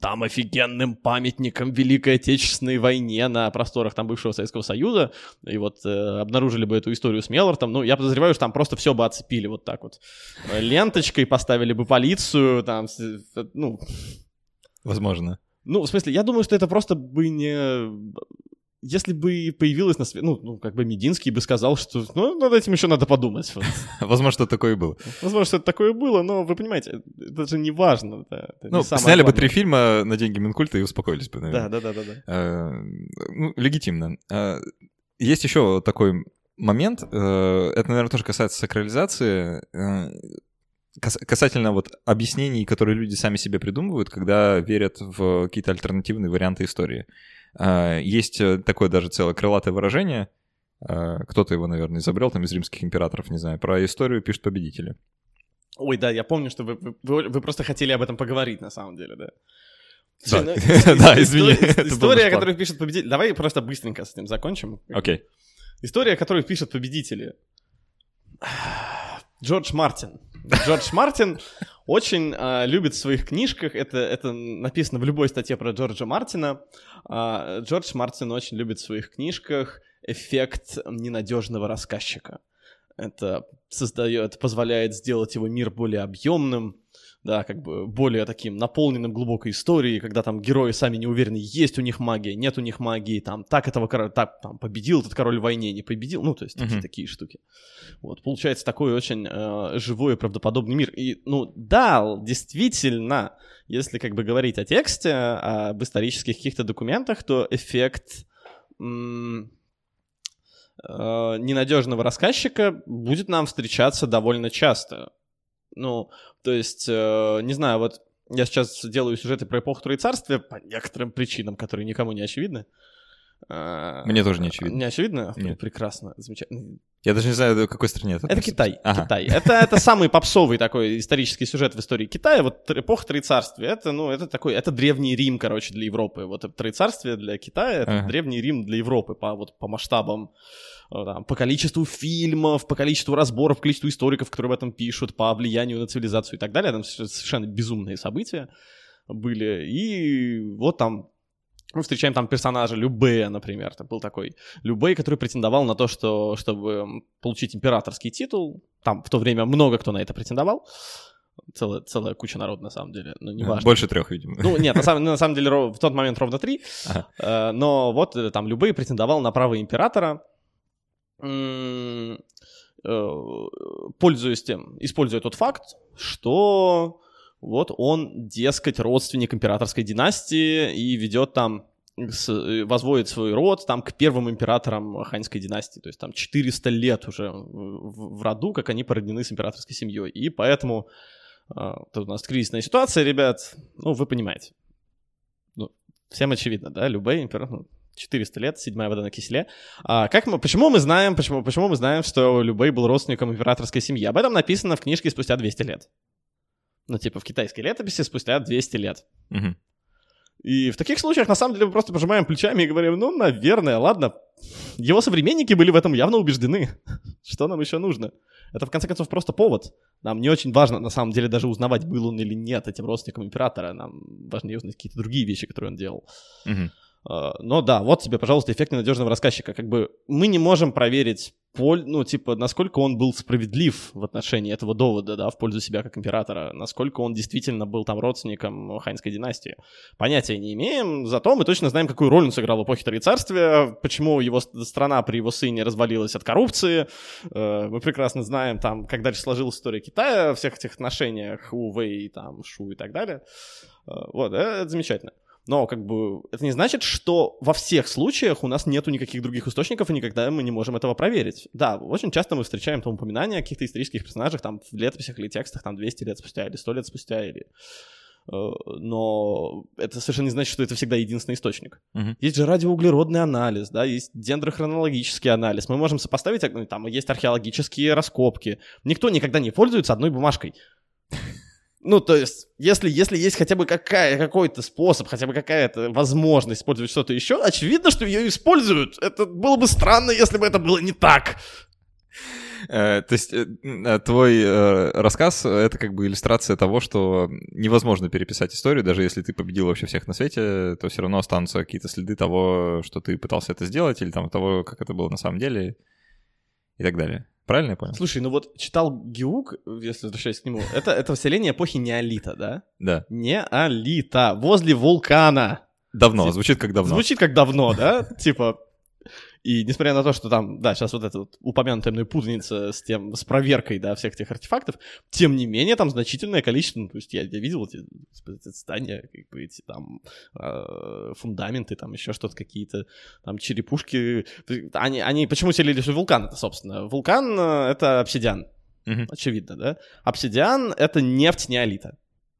Speaker 2: там офигенным памятником Великой Отечественной войне на просторах там бывшего Советского Союза, и вот э, обнаружили бы эту историю с Меллортом, ну, я подозреваю, что там просто все бы оцепили вот так вот ленточкой, поставили бы полицию, там, э, ну,
Speaker 1: Возможно.
Speaker 2: Ну, в смысле, я думаю, что это просто бы не... Если бы появилось на свет... Ну, ну, как бы Мединский бы сказал, что ну, над этим еще надо подумать. Вот.
Speaker 1: Возможно, что такое и было.
Speaker 2: Возможно, что это такое было, но вы понимаете, это же не важно. да, это не
Speaker 1: Ну,
Speaker 2: самое
Speaker 1: сняли бы
Speaker 2: главное.
Speaker 1: три фильма на деньги Минкульта и успокоились бы, наверное.
Speaker 2: Да, да, да, да, да.
Speaker 1: Э, ну, легитимно. Э, Есть еще такой момент, э, это, наверное, тоже касается сакрализации, касательно вот объяснений, которые люди сами себе придумывают, когда верят в какие-то альтернативные варианты истории. Э, Есть э, такое даже целое крылатое выражение, э, кто-то его, наверное, изобрел, там из римских императоров, не знаю, про историю пишут победители.
Speaker 2: Ой, да, я помню, что вы, вы- вы, просто хотели об этом поговорить, на самом деле, да.
Speaker 1: Да.
Speaker 2: Ну,
Speaker 1: Да, извини,
Speaker 2: история- которую пишет победитель... Давай просто быстренько с этим закончим.
Speaker 1: Окей.
Speaker 2: История, которую пишут победители. Джордж Мартин. Джордж Мартин очень а, любит в своих книжках, это, это написано в любой статье про Джорджа Мартина, а, Джордж Мартин очень любит в своих книжках эффект ненадежного рассказчика. Это создает, позволяет сделать его мир более объемным, да, как бы более таким наполненным глубокой историей, когда там герои сами не уверены, есть у них магия, нет у них магии, там, так этого короля, так, там, победил этот король в войне, не победил, ну, то есть такие, такие штуки. Вот, получается такой очень э, живой и правдоподобный мир. И, ну, да, действительно, если как бы говорить о тексте, об исторических каких-то документах, то эффект м, э, ненадежного рассказчика будет нам встречаться довольно часто. Ну, то есть, э, не знаю, вот я сейчас делаю сюжеты про эпоху Троецарствия по некоторым причинам, которые никому не очевидны. Э,
Speaker 1: Мне тоже не очевидно.
Speaker 2: Не очевидно?
Speaker 1: Нет.
Speaker 2: Прекрасно, замечательно.
Speaker 1: Я даже не знаю, в какой стране это.
Speaker 2: Это. Китай.
Speaker 1: Ага.
Speaker 2: Китай. Это, это самый попсовый такой исторический сюжет в истории Китая. Вот эпоха Троецарствия. Это, ну, это такой, это древний Рим, короче, для Европы. Вот Троецарствие для Китая, это
Speaker 1: Ага.
Speaker 2: древний Рим для Европы по, вот, по масштабам, там, по количеству фильмов, по количеству разборов, по количеству историков, которые об этом пишут, по влиянию на цивилизацию и так далее. Там соверш- совершенно безумные события были. И вот там мы встречаем там персонажа Любея, например. Это был такой Любей, который претендовал на то, что, чтобы получить императорский титул. Там в то время много кто на это претендовал. Целая, целая куча народа, на самом деле. Ну, неважно.
Speaker 1: Больше трех, видимо.
Speaker 2: Ну, нет, на самом, на самом деле в тот момент ровно три.
Speaker 1: Ага.
Speaker 2: Э, но вот э, там Любей претендовал на право императора. Э, Пользуясь тем, используя тот факт, что вот он, дескать, родственник императорской династии и ведет там э, возводит свой род там к первым императорам ханьской династии. То есть там 400 лет уже в, в роду, как они породнены с императорской семьей. И поэтому а, тут у нас кризисная ситуация, ребят. Ну, вы понимаете. Ну, всем очевидно, да? Любой император... ну, 400 лет, седьмая вода на киселе. А как мы, почему мы знаем, почему, почему мы знаем, что Любей был родственником императорской семьи? Об этом написано в книжке спустя 200 лет. Ну, типа в китайской летописи спустя 200 лет.
Speaker 1: Мгм.
Speaker 2: И в таких случаях, на самом деле, мы просто пожимаем плечами и говорим, ну, наверное, ладно. Его современники были в этом явно убеждены. Что нам еще нужно? Это, в конце концов, просто повод. Нам не очень важно, на самом деле, даже узнавать, был он или нет этим родственником императора. Нам важнее узнать какие-то другие вещи, которые он делал.
Speaker 1: Мгм.
Speaker 2: А, Но да, вот тебе, пожалуйста, эффект ненадежного рассказчика. Как бы мы не можем проверить поль, ну, типа, насколько он был справедлив в отношении этого довода, да, в пользу себя как императора, насколько он действительно был там родственником ханьской династии. Понятия не имеем, зато мы точно знаем, какую роль он сыграл в эпохе Троецарствия, почему его страна при его сыне развалилась от коррупции. Э, мы прекрасно знаем, там, как дальше сложилась история Китая, всех этих отношениях, Ху, Вэй, там, Шу и так далее. Э, вот, это замечательно. Но как бы это не значит, что во всех случаях у нас нету никаких других источников, и никогда мы не можем этого проверить. Да, очень часто мы встречаем там упоминания о каких-то исторических персонажах там в летописях или текстах там 200 лет спустя или 100 лет спустя или э, но это совершенно не значит, что это всегда единственный источник. Uh-huh. Есть же радиоуглеродный анализ, да, есть дендрохронологический анализ. Мы можем сопоставить, ну, там есть археологические раскопки. Никто никогда не пользуется одной бумажкой. Ну, то есть, если, если есть хотя бы какая, какой-то способ, хотя бы какая-то возможность использовать что-то еще, очевидно, что ее используют. Это было бы странно, если бы это было не так.
Speaker 1: Э, то есть э, э, твой рассказ — это как бы иллюстрация того, что невозможно переписать историю, даже если ты победил вообще всех на свете, то все равно останутся какие-то следы того, что ты пытался это сделать, или там того, как это было на самом деле, и так далее. Правильно я понял?
Speaker 2: Слушай, ну вот читал Геук, если возвращаясь к нему, это, это вселение эпохи неолита, да?
Speaker 1: Да.
Speaker 2: Неолита, возле вулкана.
Speaker 1: Давно, звучит как давно.
Speaker 2: Звучит как давно, да? Типа, и несмотря на то, что там, да, сейчас вот эта вот упомянутая мной путаница с тем, с проверкой, да, всех этих артефактов, тем не менее там значительное количество, ну, то есть я, я видел эти, эти здания, как бы эти там э, фундаменты, там еще что-то какие-то, там черепушки, они, они почему селились в вулкан это, собственно? Вулкан э, — это обсидиан, mm-hmm. очевидно, да? Обсидиан — это нефть неолита.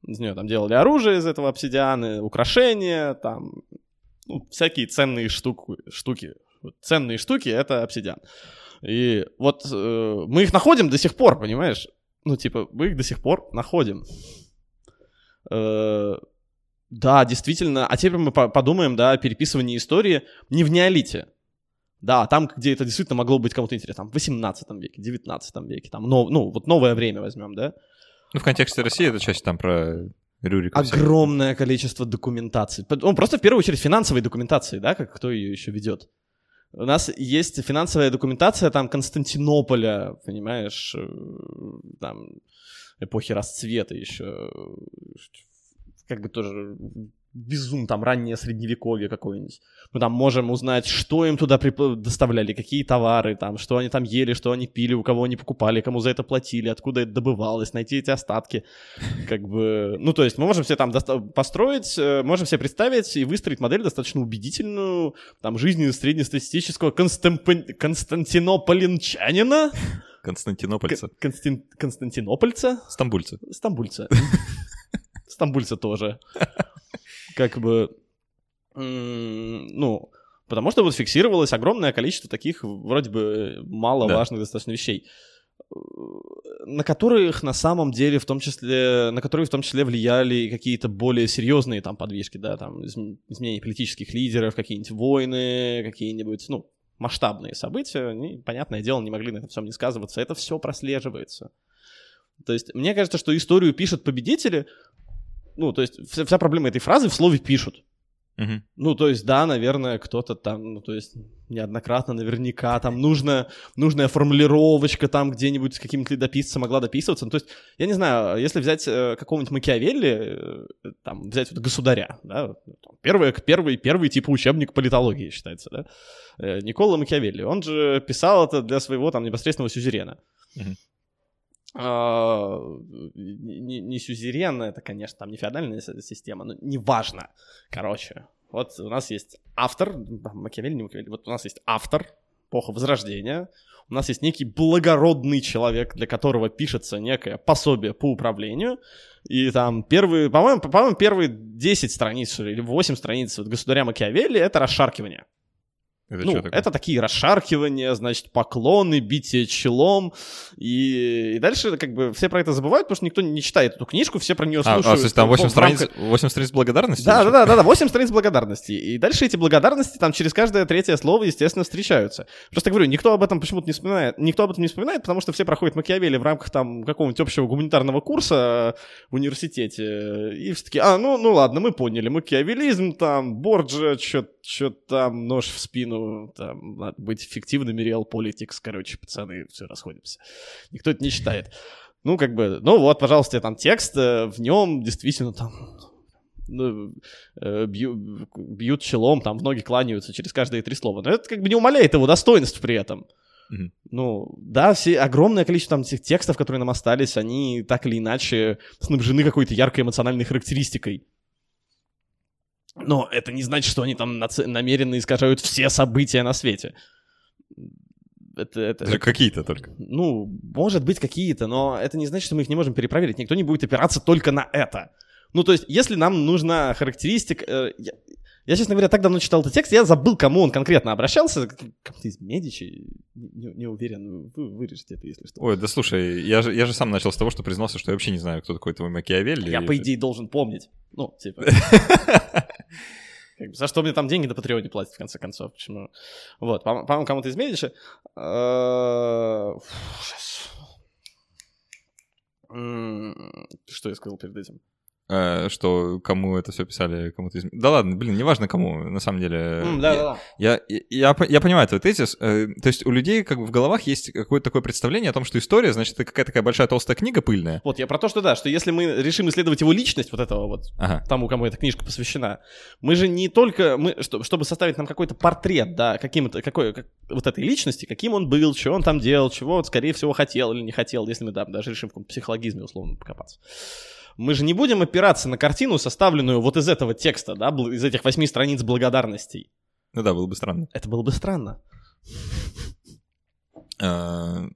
Speaker 2: Из нее там делали оружие из этого обсидиана, украшения, там, ну, всякие ценные штуки, штуки ценные штуки — это обсидиан. И вот э, мы их находим до сих пор, понимаешь? Ну, типа, мы их до сих пор находим. Э, да, действительно. А теперь мы подумаем, да, о переписывании истории не в неолите. Да, там, где это действительно могло быть кому-то интересно, там, в 18 веке, 19 веке, там, нов, ну, вот новое время возьмем, да?
Speaker 1: Ну, в контексте России это чаще там про
Speaker 2: Рюрика. Огромное количество документаций. Ну, просто в первую очередь финансовой документации, да, как кто ее еще ведет. У нас есть финансовая документация там Константинополя, понимаешь, э, там эпохи расцвета еще, как бы тоже безум, там, раннее средневековье какое-нибудь. Мы там можем узнать, что им туда прип... доставляли, какие товары, там, что они там ели, что они пили, у кого они покупали, кому за это платили, откуда это добывалось, найти эти остатки. Как бы, ну, то есть мы можем себе там доста... построить, э, можем себе представить и выстроить модель достаточно убедительную, там, жизни среднестатистического Константин... Константинополинчанина.
Speaker 1: Константинопольца.
Speaker 2: Константин... Константинопольца.
Speaker 1: Стамбульца.
Speaker 2: Стамбульца. Стамбульца тоже как бы, ну, потому что вот фиксировалось огромное количество таких вроде бы маловажных да. достаточно вещей, на которых на самом деле в том числе, на которые в том числе влияли какие-то более серьезные там подвижки, да, там изменение политических лидеров, какие-нибудь войны, какие-нибудь, ну, масштабные события, они, понятное дело, не могли на этом всем не сказываться. Это все прослеживается. То есть, мне кажется, что историю пишут победители, ну, то есть вся, вся проблема этой фразы в слове пишут.
Speaker 1: Угу.
Speaker 2: Ну, то есть, да, наверное, кто-то там, ну, то есть, неоднократно наверняка там нужна, нужная формулировочка там где-нибудь с каким-то ледописцем могла дописываться. Ну, то есть, я не знаю, если взять э, какого-нибудь Макиавелли, э, там, взять вот государя, да, первый, первый, первый типа учебник политологии считается, да, э, Никола Макиавелли, он же писал это для своего там непосредственного сюзерена. Угу. А, не, не сюзерен, это, конечно, там не феодальная система, но неважно. Короче, вот у нас есть автор, Макиавелли, не Макиавелли, вот у нас есть автор, эпоха Возрождения, у нас есть некий благородный человек, для которого пишется некое пособие по управлению, и там первые, по-моему, по-моему первые 10 страниц или 8 страниц вот государя Макиавелли — это расшаркивание. Это ну, это такие расшаркивания, значит, поклоны, битие челом. И, и дальше как бы все про это забывают, потому что никто не читает эту книжку, все про нее слушают. А, а то
Speaker 1: есть там 8 страниц, 8 страниц благодарности?
Speaker 2: Да, да, да, да, да, 8 страниц благодарности. И дальше эти благодарности там через каждое третье слово, естественно, встречаются. Просто говорю, никто об этом почему-то не вспоминает. Никто об этом не вспоминает, потому что все проходят Макиавелли в рамках там какого-нибудь общего гуманитарного курса в университете. И все таки а, ну, ну ладно, мы поняли, макиавелизм там, Борджа, что-то что там, нож в спину, там, надо быть эффективными, real politics, короче, пацаны, все, расходимся. Никто это не читает. Ну, как бы, ну вот, пожалуйста, там текст, э, в нем действительно там ну, э, бью, бьют челом, там в ноги кланяются через каждые три слова. Но это как бы не умаляет его достоинств при этом. Mm-hmm. Ну, да, все, огромное количество там этих текстов, которые нам остались, они так или иначе снабжены какой-то яркой эмоциональной характеристикой. Но это не значит, что они там нац... намеренно искажают все события на свете.
Speaker 1: Это, это, это какие-то только.
Speaker 2: Ну, может быть, какие-то, но это не значит, что мы их не можем перепроверить. Никто не будет опираться только на это. Ну, то есть, если нам нужна характеристика... Э, я, я, честно говоря, так давно читал этот текст, я забыл, кому он конкретно обращался. Кому-то из Медичи, не, не уверен, вы вырежете это, если что.
Speaker 1: Ой, да слушай, я же, я же сам начал с того, что признался, что я вообще не знаю, кто такой твой Макиавелли.
Speaker 2: Я, и... по идее, должен помнить. Ну, типа... За что мне там деньги до Патреоне платят, в конце концов. Почему? Вот, по-моему, кому-то из Медичи. Э, что я сказал перед этим?
Speaker 1: Э, что кому это все писали, кому-то из... Да ладно, блин, неважно кому, на самом деле. Mm, да, я, да, Я, я, я, я понимаю твой тезис. Э, то есть у людей как бы в головах есть какое-то такое представление о том, что история, значит, это какая-то такая большая толстая книга пыльная.
Speaker 2: Вот, я про то, что да, что если мы решим исследовать его личность, вот этого вот, ага. тому, кому эта книжка посвящена, мы же не только, мы, чтобы составить нам какой-то портрет, да, каким-то, какой, как, вот этой личности, каким он был, что он там делал, чего он, скорее всего, хотел или не хотел, если мы, да, даже решим в каком-то психологизме условно покопаться мы же не будем опираться на картину, составленную вот из этого текста, да, из этих восьми страниц благодарностей.
Speaker 1: Ну да, было бы странно.
Speaker 2: Это было бы странно.
Speaker 1: А,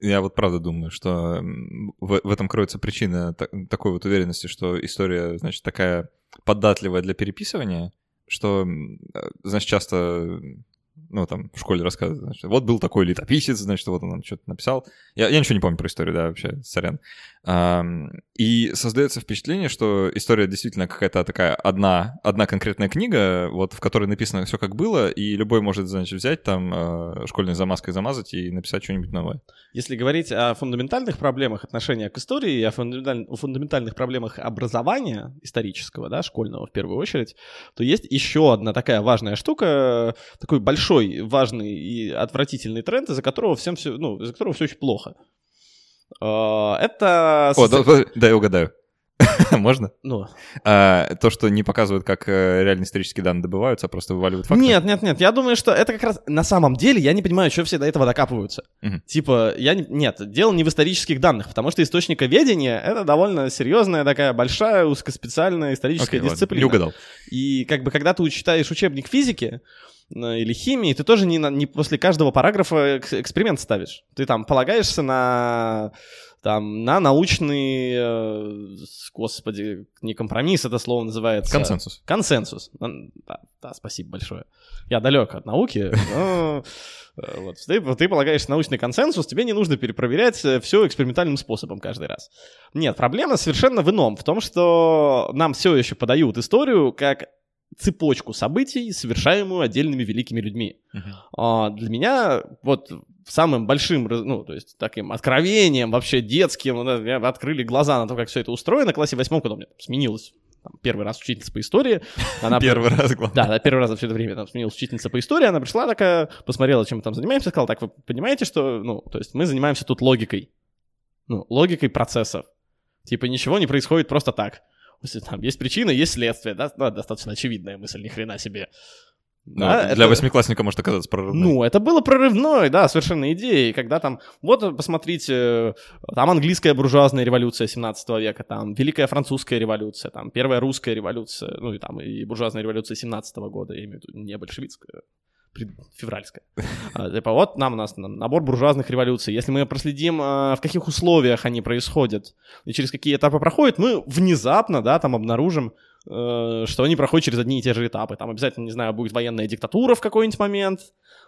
Speaker 1: я вот правда думаю, что в, в этом кроется причина такой вот уверенности, что история, значит, такая податливая для переписывания, что, значит, часто ну, там, в школе рассказывают, значит, вот был такой летописец, значит, вот он что-то написал. Я, я ничего не помню про историю, да, вообще, сорян. И создается впечатление, что история действительно какая-то такая одна, одна конкретная книга, вот, в которой написано все как было, и любой может, значит, взять там э, школьной замазкой замазать и написать что-нибудь новое.
Speaker 2: Если говорить о фундаментальных проблемах отношения к истории, о фундаменталь... фундаментальных проблемах образования исторического, да, школьного в первую очередь, то есть еще одна такая важная штука, такой большой, важный и отвратительный тренд, из-за которого всем все, ну, из-за которого все очень плохо. А, это...
Speaker 1: О, да, да, я угадаю. Можно?
Speaker 2: Ну.
Speaker 1: А, то, что не показывают, как э, реально исторические данные добываются, а просто вываливают факты?
Speaker 2: Нет, нет, нет. Я думаю, что это как раз на самом деле я не понимаю, что все до этого докапываются. Угу. Типа, я не... нет, дело не в исторических данных, потому что источниковедение — это довольно серьезная такая большая узкоспециальная историческая Окей, дисциплина.
Speaker 1: Ладно, не угадал.
Speaker 2: И как бы когда ты читаешь учебник физики, или химии, ты тоже не, не после каждого параграфа эксперимент ставишь. Ты там полагаешься на там, на научный, э, господи, не компромисс, это слово называется.
Speaker 1: Консенсус.
Speaker 2: Консенсус. Да, да спасибо большое. Я далек от науки, но э, вот, ты, ты полагаешься на научный консенсус, тебе не нужно перепроверять э, все экспериментальным способом каждый раз. Нет, проблема совершенно в ином, в том, что нам все еще подают историю как цепочку событий, совершаемую отдельными великими людьми. Uh-huh. А, для меня вот самым большим, ну, то есть таким откровением вообще детским, ну, да, открыли глаза на то, как все это устроено. В классе восьмом, когда у меня сменилась там, первый раз учительница по истории.
Speaker 1: Она первый раз, главное.
Speaker 2: Да, да, первый раз за все это время там сменилась учительница по истории, она пришла такая, посмотрела, чем мы там занимаемся, сказала, так, вы понимаете, что, ну, то есть мы занимаемся тут логикой. Ну, логикой процессов. Типа ничего не происходит просто так. Там есть причина, есть следствие, да? Ну, достаточно очевидная мысль, ни хрена себе.
Speaker 1: Ну, да, для это... восьмиклассника может оказаться прорывной.
Speaker 2: Ну, это было прорывной, да, совершенно идеей, когда там, вот посмотрите, там английская буржуазная революция 17 века, там Великая французская революция, там Первая русская революция, ну и там и буржуазная революция 17 года, я имею в виду не большевистская, февральская. А, типа вот нам у нас набор буржуазных революций. Если мы проследим, а, в каких условиях они происходят и через какие этапы проходят, мы внезапно, да, там обнаружим, э, что они проходят через одни и те же этапы. Там обязательно, не знаю, будет военная диктатура в какой-нибудь момент,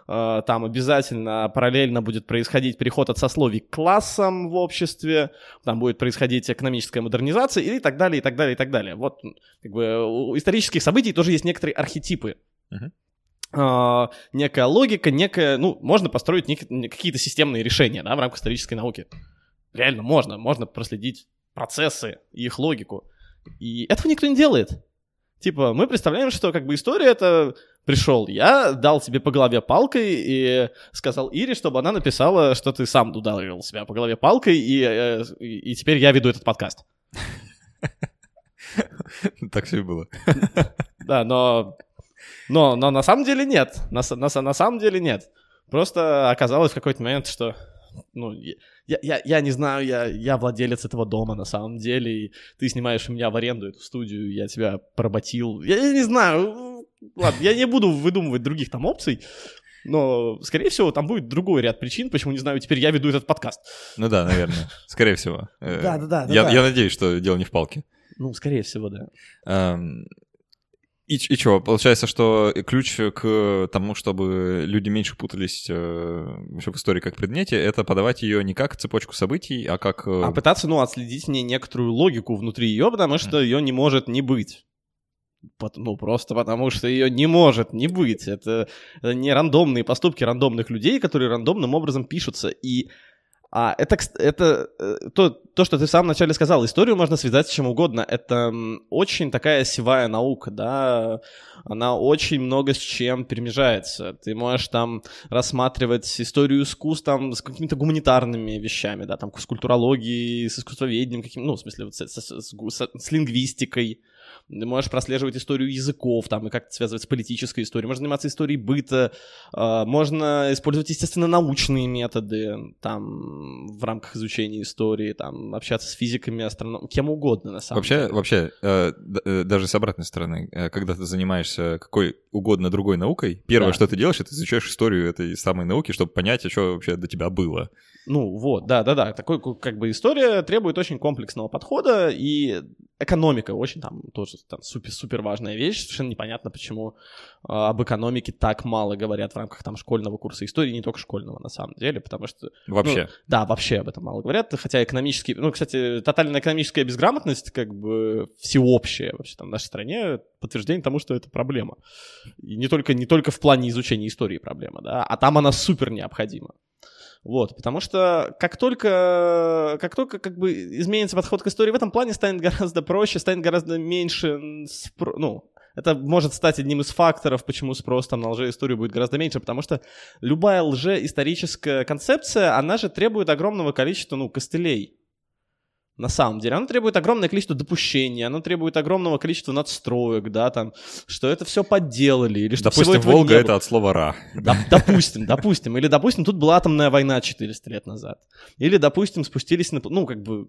Speaker 2: э, там обязательно параллельно будет происходить переход от сословий к классам в обществе, там будет происходить экономическая модернизация и так далее, и так далее, и так далее. Вот, как бы, у исторических событий тоже есть некоторые архетипы. Uh-huh. Uh, некая логика, некая, ну, можно построить нек- какие-то системные решения, да, в рамках исторической науки. Реально можно, можно проследить процессы и их логику. И этого никто не делает. Типа, мы представляем, что как бы история это пришел я, дал тебе по голове палкой и сказал Ире, чтобы она написала, что ты сам ударил себя по голове палкой, и, э, и, и теперь я веду этот подкаст.
Speaker 1: Так все и было.
Speaker 2: Да, но, но, но на самом деле нет. На, на, на самом деле нет. Просто оказалось в какой-то момент, что ну, я, я, я не знаю, я, я владелец этого дома на самом деле, и ты снимаешь у меня в аренду эту студию, я тебя поработил. Я, я не знаю, ладно, я не буду выдумывать других там опций, но, скорее всего, там будет другой ряд причин, почему, не знаю, теперь я веду этот подкаст.
Speaker 1: Ну да, наверное, скорее всего.
Speaker 2: Да, да, да.
Speaker 1: Я надеюсь, что дело не в палке.
Speaker 2: Ну, скорее всего, да.
Speaker 1: И, и что, получается, что ключ к тому, чтобы люди меньше путались э, в истории как предмете, это подавать ее не как цепочку событий, а как... Э...
Speaker 2: А пытаться, ну, отследить мне некоторую логику внутри ее, потому что ее не может не быть. Ну, просто потому что ее не может не быть. Это, это не рандомные поступки рандомных людей, которые рандомным образом пишутся. И а, это, это э, то, то, что ты в самом начале сказал, историю можно связать с чем угодно. Это очень такая севая наука, да, она очень много с чем перемежается. Ты можешь там рассматривать историю искусств там, с какими-то гуманитарными вещами, да, там, с культурологией, с искусствоведением, каким, ну, в смысле, вот с, с, с, с, с лингвистикой, ты можешь прослеживать историю языков там и как-то связывать с политической историей, можно заниматься историей быта, э, можно использовать, естественно, научные методы там в рамках изучения истории, там общаться с физиками, астрономами, кем угодно на самом
Speaker 1: вообще,
Speaker 2: деле.
Speaker 1: Вообще, э, э, даже с обратной стороны, э, когда ты занимаешься какой угодно другой наукой, первое, да. что ты делаешь, это изучаешь историю этой самой науки, чтобы понять, а что вообще до тебя было.
Speaker 2: Ну вот, да-да-да, такой как бы история требует очень комплексного подхода, и экономика очень там тоже там супер-супер важная вещь, совершенно непонятно, почему э, об экономике так мало говорят в рамках там школьного курса истории, не только школьного на самом деле, потому что...
Speaker 1: Вообще?
Speaker 2: Ну, да, вообще об этом мало говорят, хотя экономический... Ну, кстати, тотальная экономическая безграмотность как бы всеобщая вообще там в нашей стране подтверждение тому, что это проблема. И не только, не только в плане изучения истории проблема, да, а там она супер необходима. Вот, потому что как только, как только как бы изменится подход к истории в этом плане, станет гораздо проще, станет гораздо меньше, ну, это может стать одним из факторов, почему спрос там на лжеисторию будет гораздо меньше, потому что любая лжеисторическая концепция, она же требует огромного количества, ну, костылей на самом деле. Оно требует огромное количество допущений, оно требует огромного количества надстроек, да, там, что это все подделали, или что
Speaker 1: Допустим, Волга — это от слова «ра».
Speaker 2: допустим, допустим. Или, допустим, тут была атомная война 400 лет назад. Или, допустим, спустились на... Ну, как бы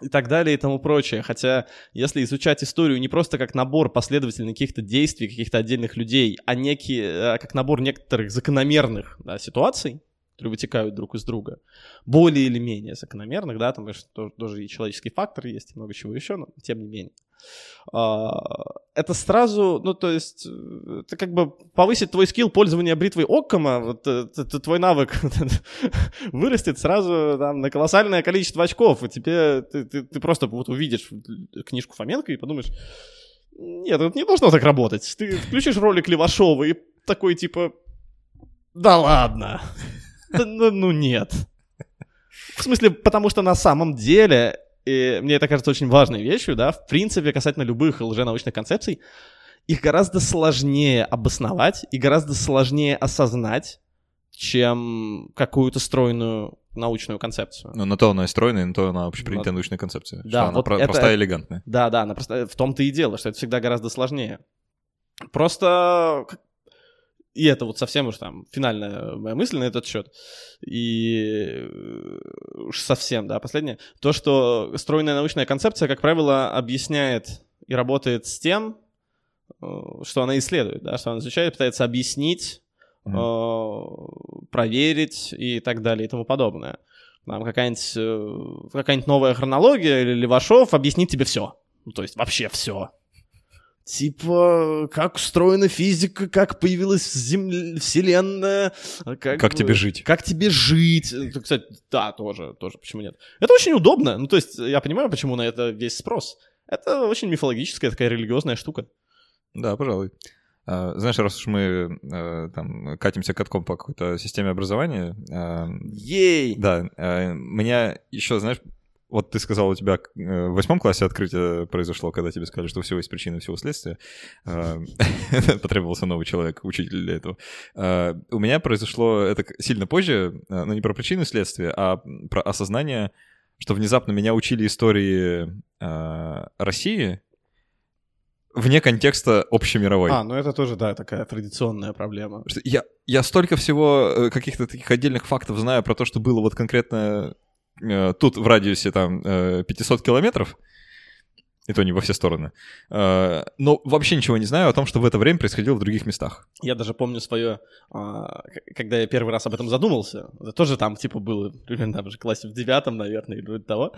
Speaker 2: и так далее и тому прочее. Хотя, если изучать историю не просто как набор последовательных каких-то действий, каких-то отдельных людей, а некий, а как набор некоторых закономерных да, ситуаций, которые вытекают друг из друга, более или менее закономерных, да, там, конечно, тоже, и человеческий фактор есть, и много чего еще, но тем не менее. А, это сразу, ну, то есть, это как бы повысит твой скилл пользования бритвой Оккома, вот, это, твой навык вырастет сразу там, на колоссальное количество очков, и тебе, ты, ты, ты просто вот увидишь книжку Фоменко и подумаешь, нет, это не должно так работать. Ты включишь ролик Левашова и такой, типа, да ладно. Ну, ну нет. В смысле, потому что на самом деле, и мне это кажется очень важной вещью, да, в принципе, касательно любых лженаучных концепций, их гораздо сложнее обосновать и гораздо сложнее осознать, чем какую-то стройную научную концепцию.
Speaker 1: Ну, на то она и стройная, на то она общепринятая научная концепция.
Speaker 2: Да,
Speaker 1: она вот про- это, простая и элегантная.
Speaker 2: Да, да, она просто в том-то и дело, что это всегда гораздо сложнее. Просто и это вот совсем уж там финальная моя мысль на этот счет. И э, уж совсем, да, последнее. То, что стройная научная концепция, как правило, объясняет и работает с тем, э, что она исследует, да, что она изучает, пытается объяснить, mm-hmm. проверить и так далее и тому подобное. Там какая-нибудь, какая-нибудь новая хронология или Левашов объяснит тебе все. Ну, то есть вообще все. Типа, как устроена физика, как появилась земля, вселенная.
Speaker 1: Как, как тебе жить.
Speaker 2: Как тебе жить. Кстати, да, тоже, тоже, почему нет. Это очень удобно. Ну, то есть, я понимаю, почему на это весь спрос. Это очень мифологическая такая религиозная штука.
Speaker 1: Да, пожалуй. А, знаешь, раз уж мы а, там катимся катком по какой-то системе образования...
Speaker 2: Ей!
Speaker 1: Да, меня еще, знаешь, вот ты сказал, у тебя э, в восьмом классе открытие произошло, когда тебе сказали, что всего есть причина, всего следствия. Э, потребовался новый человек, учитель для этого. Э, у меня произошло это сильно позже, но не про причину следствия, а про осознание, что внезапно меня учили истории России, вне контекста общемировой.
Speaker 2: А, ну это тоже, да, такая традиционная проблема.
Speaker 1: Я, я столько всего каких-то таких отдельных фактов знаю про то, что было вот конкретно тут в радиусе там 500 э, километров, и то не во все стороны. Э, но вообще ничего не знаю о том, что в это время происходило в других местах.
Speaker 2: Я даже помню свое, а, когда я первый раз об этом задумался, это тоже там типа было примерно там же классе в девятом, наверное, или того,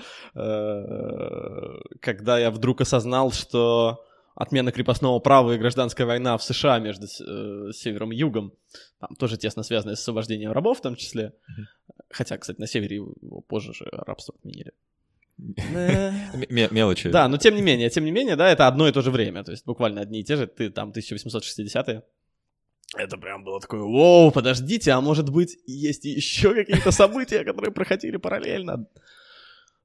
Speaker 2: когда я вдруг осознал, что отмена крепостного права и гражданская война в США между э, севером и югом, там тоже тесно связанная с освобождением рабов в том числе. Mm-hmm. Хотя, кстати, на севере его позже же рабство отменили.
Speaker 1: Мелочи.
Speaker 2: Да, но тем не менее, тем не менее, да, это одно и то же время, то есть буквально одни и те же, ты там 1860-е. Это прям было такое, воу, подождите, а может быть есть еще какие-то события, которые проходили параллельно?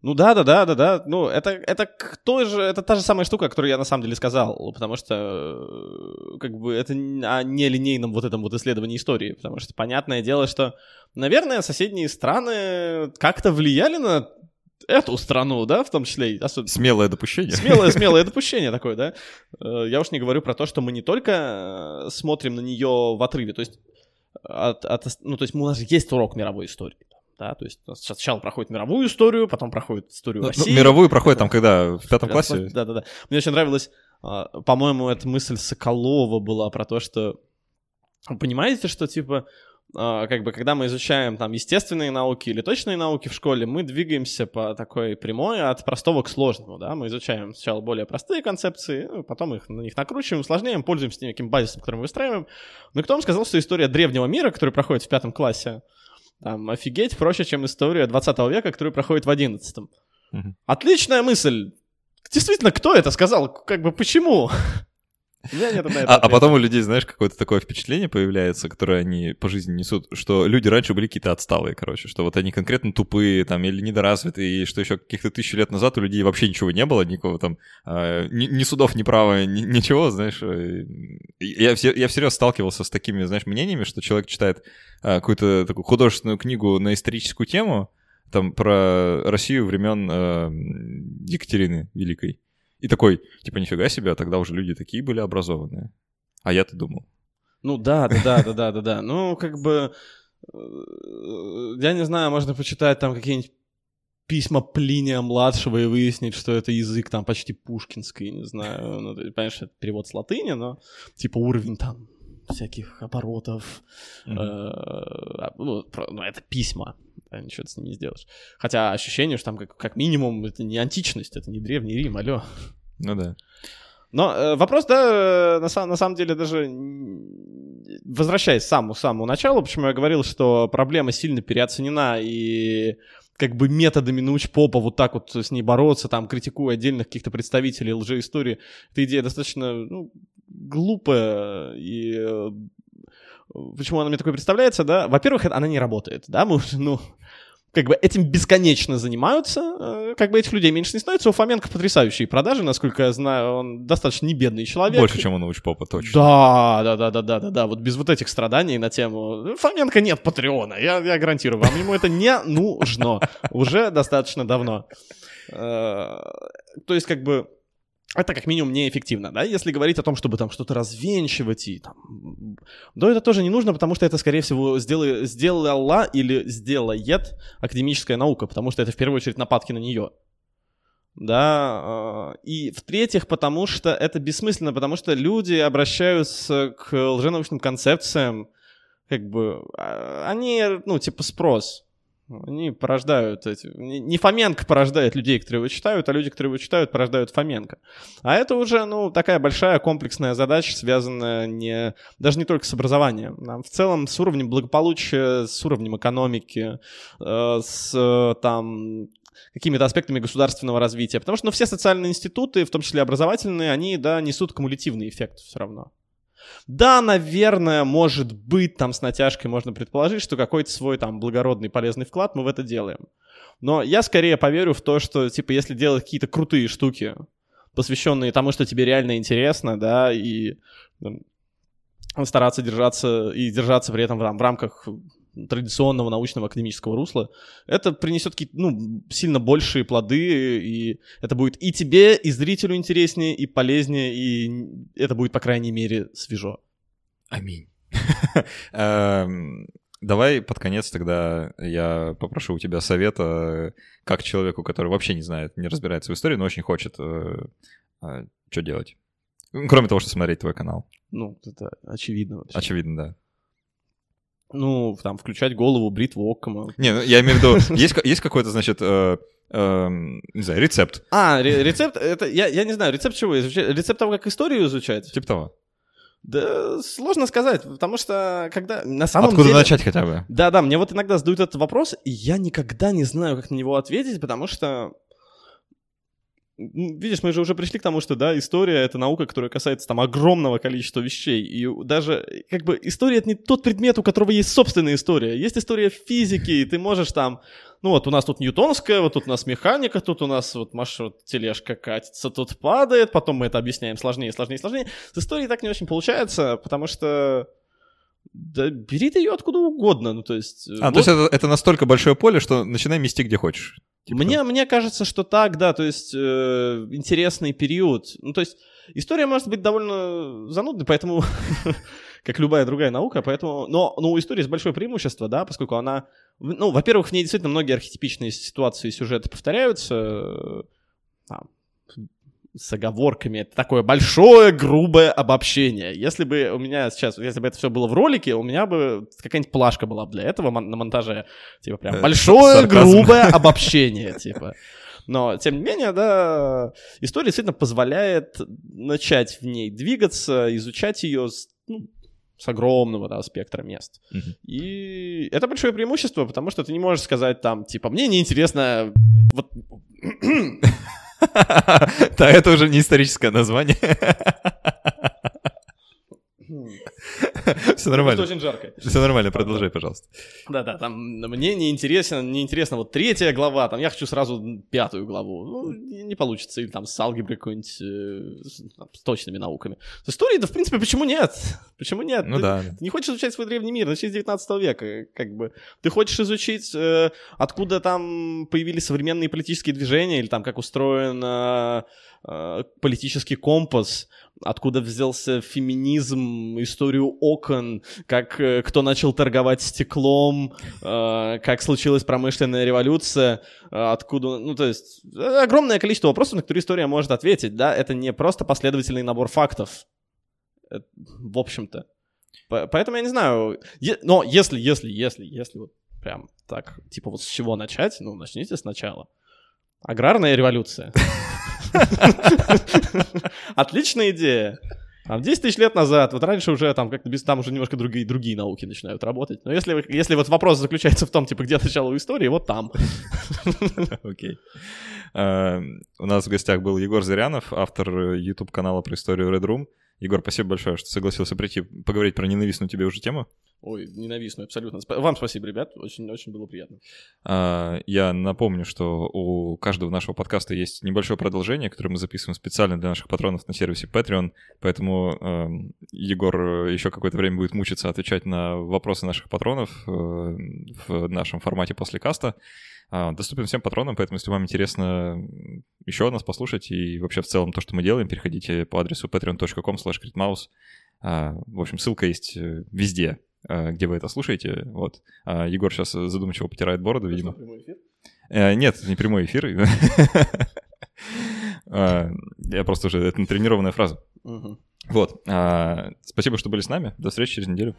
Speaker 2: Ну да, да, да, да, да. Ну, это, это тоже, это та же самая штука, которую я на самом деле сказал, потому что э, как бы это о нелинейном вот этом вот исследовании истории, потому что понятное дело, что, наверное, соседние страны как-то влияли на эту страну, да, в том числе.
Speaker 1: Особенно... Смелое допущение.
Speaker 2: Смелое, смелое допущение такое, да. Э, я уж не говорю про то, что мы не только э, смотрим на нее в отрыве, то есть от, от, ну, то есть у нас есть урок мировой истории да, то есть сначала проходит мировую историю, потом проходит историю ну, России.
Speaker 1: Ну, мировую проходит там, когда в пятом классе.
Speaker 2: Да-да-да. Мне очень нравилось, а, по-моему, эта мысль Соколова была про то, что понимаете, что типа а, как бы, когда мы изучаем там естественные науки или точные науки в школе, мы двигаемся по такой прямой от простого к сложному, да, мы изучаем сначала более простые концепции, ну, потом их на них накручиваем, усложняем, пользуемся неким базисом, который мы выстраиваем. Но кто вам сказал, что история древнего мира, который проходит в пятом классе, там, офигеть проще, чем история 20 века, которая проходит в 11 угу. Отличная мысль. Действительно, кто это сказал? Как бы почему?
Speaker 1: а, а потом у людей, знаешь, какое-то такое впечатление появляется, которое они по жизни несут, что люди раньше были какие-то отсталые, короче, что вот они конкретно тупые там или недоразвитые, и что еще каких-то тысячу лет назад у людей вообще ничего не было, никакого там э, ни, ни судов, ни права, ни, ничего, знаешь. Я, все, я всерьез сталкивался с такими, знаешь, мнениями, что человек читает э, какую-то такую художественную книгу на историческую тему, там про Россию времен э, Екатерины Великой. И такой, типа, нифига себе, а тогда уже люди такие были образованные. А я-то думал.
Speaker 2: Ну да, да, да, да, да, да, да. Ну, как бы, э, я не знаю, можно почитать там какие-нибудь письма Плиния младшего и выяснить, что это язык там почти пушкинский, не знаю. Ну, ты, понимаешь, это перевод с латыни, но типа уровень там всяких оборотов. Mm-hmm. Э, ну, это письма, да, ничего ты с ними не сделаешь. Хотя ощущение, что там как, как минимум это не античность, это не древний Рим, алло.
Speaker 1: Ну да.
Speaker 2: Но э, вопрос, да, на, на самом деле даже возвращаясь к самому, самому началу, почему я говорил, что проблема сильно переоценена и как бы методами научпопа вот так вот с ней бороться, там, критикуя отдельных каких-то представителей лжеистории, эта идея достаточно ну, глупая и э, почему она мне такой представляется, да? Во-первых, она не работает, да, мы ну, как бы этим бесконечно занимаются, э, как бы этих людей меньше не становится. У Фоменко потрясающие продажи, насколько я знаю, он достаточно не бедный человек.
Speaker 1: Больше, чем у научпопа, точно.
Speaker 2: Да, да, да, да, да, да, да, вот без вот этих страданий на тему Фоменко нет Патреона, я, я гарантирую вам, ему это не нужно уже достаточно давно. Э, то есть, как бы, это как минимум неэффективно, да, если говорить о том, чтобы там что-то развенчивать и там... Да, это тоже не нужно, потому что это, скорее всего, сделай, сделала или сделает академическая наука, потому что это в первую очередь нападки на нее. Да, а, и в-третьих, потому что это бессмысленно, потому что люди обращаются к лженаучным концепциям, как бы, а, они, ну, типа спрос, они порождают эти... Не Фоменко порождает людей, которые его читают, а люди, которые его читают, порождают Фоменко. А это уже, ну, такая большая комплексная задача, связанная не... даже не только с образованием. А в целом с уровнем благополучия, с уровнем экономики, э, с там какими-то аспектами государственного развития. Потому что ну, все социальные институты, в том числе образовательные, они, да, несут кумулятивный эффект все равно. Да, наверное, может быть, там с натяжкой можно предположить, что какой-то свой там благородный полезный вклад мы в это делаем. Но я скорее поверю в то, что, типа, если делать какие-то крутые штуки, посвященные тому, что тебе реально интересно, да, и там, стараться держаться и держаться при этом в, в рамках традиционного научного академического русла, это принесет ну, сильно большие плоды, и это будет и тебе, и зрителю интереснее, и полезнее, и это будет, по крайней мере, свежо.
Speaker 1: Аминь. Эм, давай под конец тогда я попрошу у тебя совета, как человеку, который вообще не знает, не разбирается в истории, но очень хочет, э, э, что делать. Кроме того, что смотреть твой канал.
Speaker 2: Ну, это очевидно вообще.
Speaker 1: Очевидно, да.
Speaker 2: Ну, там, включать голову, бритву Оккома.
Speaker 1: Не, ну, я имею в виду, есть, есть какой-то, значит, э, э, не знаю, рецепт?
Speaker 2: А, ре- рецепт, это, я, я не знаю, рецепт чего изучать? Рецепт того, как историю изучать?
Speaker 1: Типа того.
Speaker 2: Да, сложно сказать, потому что когда на самом
Speaker 1: Откуда
Speaker 2: деле...
Speaker 1: начать хотя бы?
Speaker 2: Да, да, мне вот иногда задают этот вопрос, и я никогда не знаю, как на него ответить, потому что видишь, мы же уже пришли к тому, что, да, история — это наука, которая касается там огромного количества вещей, и даже, как бы, история — это не тот предмет, у которого есть собственная история. Есть история физики, и ты можешь там, ну вот у нас тут ньютонская, вот тут у нас механика, тут у нас вот вот тележка катится, тут падает, потом мы это объясняем сложнее, сложнее, сложнее. С историей так не очень получается, потому что да бери ты ее откуда угодно, ну то есть...
Speaker 1: А, вот... то есть это, это настолько большое поле, что начинай мести где хочешь.
Speaker 2: Типа мне, мне кажется, что так, да, то есть э, интересный период. Ну, то есть история может быть довольно занудной, поэтому, как любая другая наука, поэтому... Но, но у истории есть большое преимущество, да, поскольку она... Ну, во-первых, в ней действительно многие архетипичные ситуации и сюжеты повторяются. Там, с оговорками. Это такое большое, грубое обобщение. Если бы у меня сейчас, если бы это все было в ролике, у меня бы какая-нибудь плашка была для этого на монтаже. Типа прям э, большое, грубое обобщение, типа. Но, тем не менее, да, история действительно позволяет начать в ней двигаться, изучать ее с, ну, с огромного да, спектра мест. Uh-huh. И это большое преимущество, потому что ты не можешь сказать там, типа, мне неинтересно вот
Speaker 1: Да, это уже не историческое название. Все нормально.
Speaker 2: очень жарко.
Speaker 1: Все нормально, продолжай, пожалуйста.
Speaker 2: Да-да, там мне не интересно, не интересно вот третья глава, там я хочу сразу пятую главу. Ну, не получится, или там с алгеброй какой-нибудь, э, с точными науками. С историей, да, в принципе, почему нет? Почему нет?
Speaker 1: Ну
Speaker 2: ты,
Speaker 1: да.
Speaker 2: Ты не хочешь изучать свой древний мир, начни с 19 века, как бы. Ты хочешь изучить, э, откуда там появились современные политические движения, или там как устроен э, политический компас, откуда взялся феминизм, историю окон, как э, кто начал торговать стеклом, э, как случилась промышленная революция, э, откуда, ну то есть огромное количество вопросов, на которые история может ответить, да, это не просто последовательный набор фактов, в общем-то. Поэтому я не знаю, но если, если, если, если вот прям так, типа вот с чего начать, ну начните сначала. Аграрная революция. Отличная идея. Там 10 тысяч лет назад, вот раньше уже там как-то без, там уже немножко другие, другие науки начинают работать. Но если, если вот вопрос заключается в том, типа, где начало истории, вот там.
Speaker 1: Окей. Uh, у нас в гостях был Егор Зырянов, автор YouTube-канала про историю Red Room. Егор, спасибо большое, что согласился прийти поговорить про ненавистную тебе уже тему.
Speaker 2: Ой, ненавистную, абсолютно. Вам спасибо, ребят, очень-очень было приятно.
Speaker 1: А, я напомню, что у каждого нашего подкаста есть небольшое продолжение, которое мы записываем специально для наших патронов на сервисе Patreon, поэтому э, Егор еще какое-то время будет мучиться отвечать на вопросы наших патронов э, в нашем формате после каста. А, доступен всем патронам, поэтому если вам интересно еще нас послушать и вообще в целом то, что мы делаем, переходите по адресу patreon.com slash а, В общем, ссылка есть э, везде, где вы это слушаете. Вот. Егор сейчас задумчиво потирает бороду, видимо.
Speaker 2: Прямой эфир?
Speaker 1: Э, нет, не прямой эфир. Я просто уже... Это натренированная фраза. Вот. Спасибо, что были с нами. До встречи через неделю.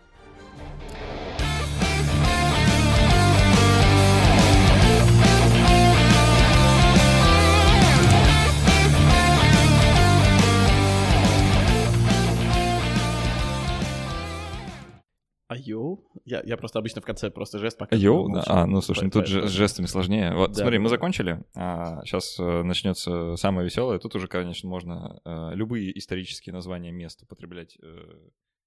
Speaker 2: Йоу? Я, я просто обычно в конце просто жест показываю.
Speaker 1: Йоу? Да. А, ну слушай, ну тут же с жестами сложнее. Вот, да, смотри, мы закончили. А, сейчас э, начнется самое веселое. Тут уже, конечно, можно э, любые исторические названия мест употреблять. Э,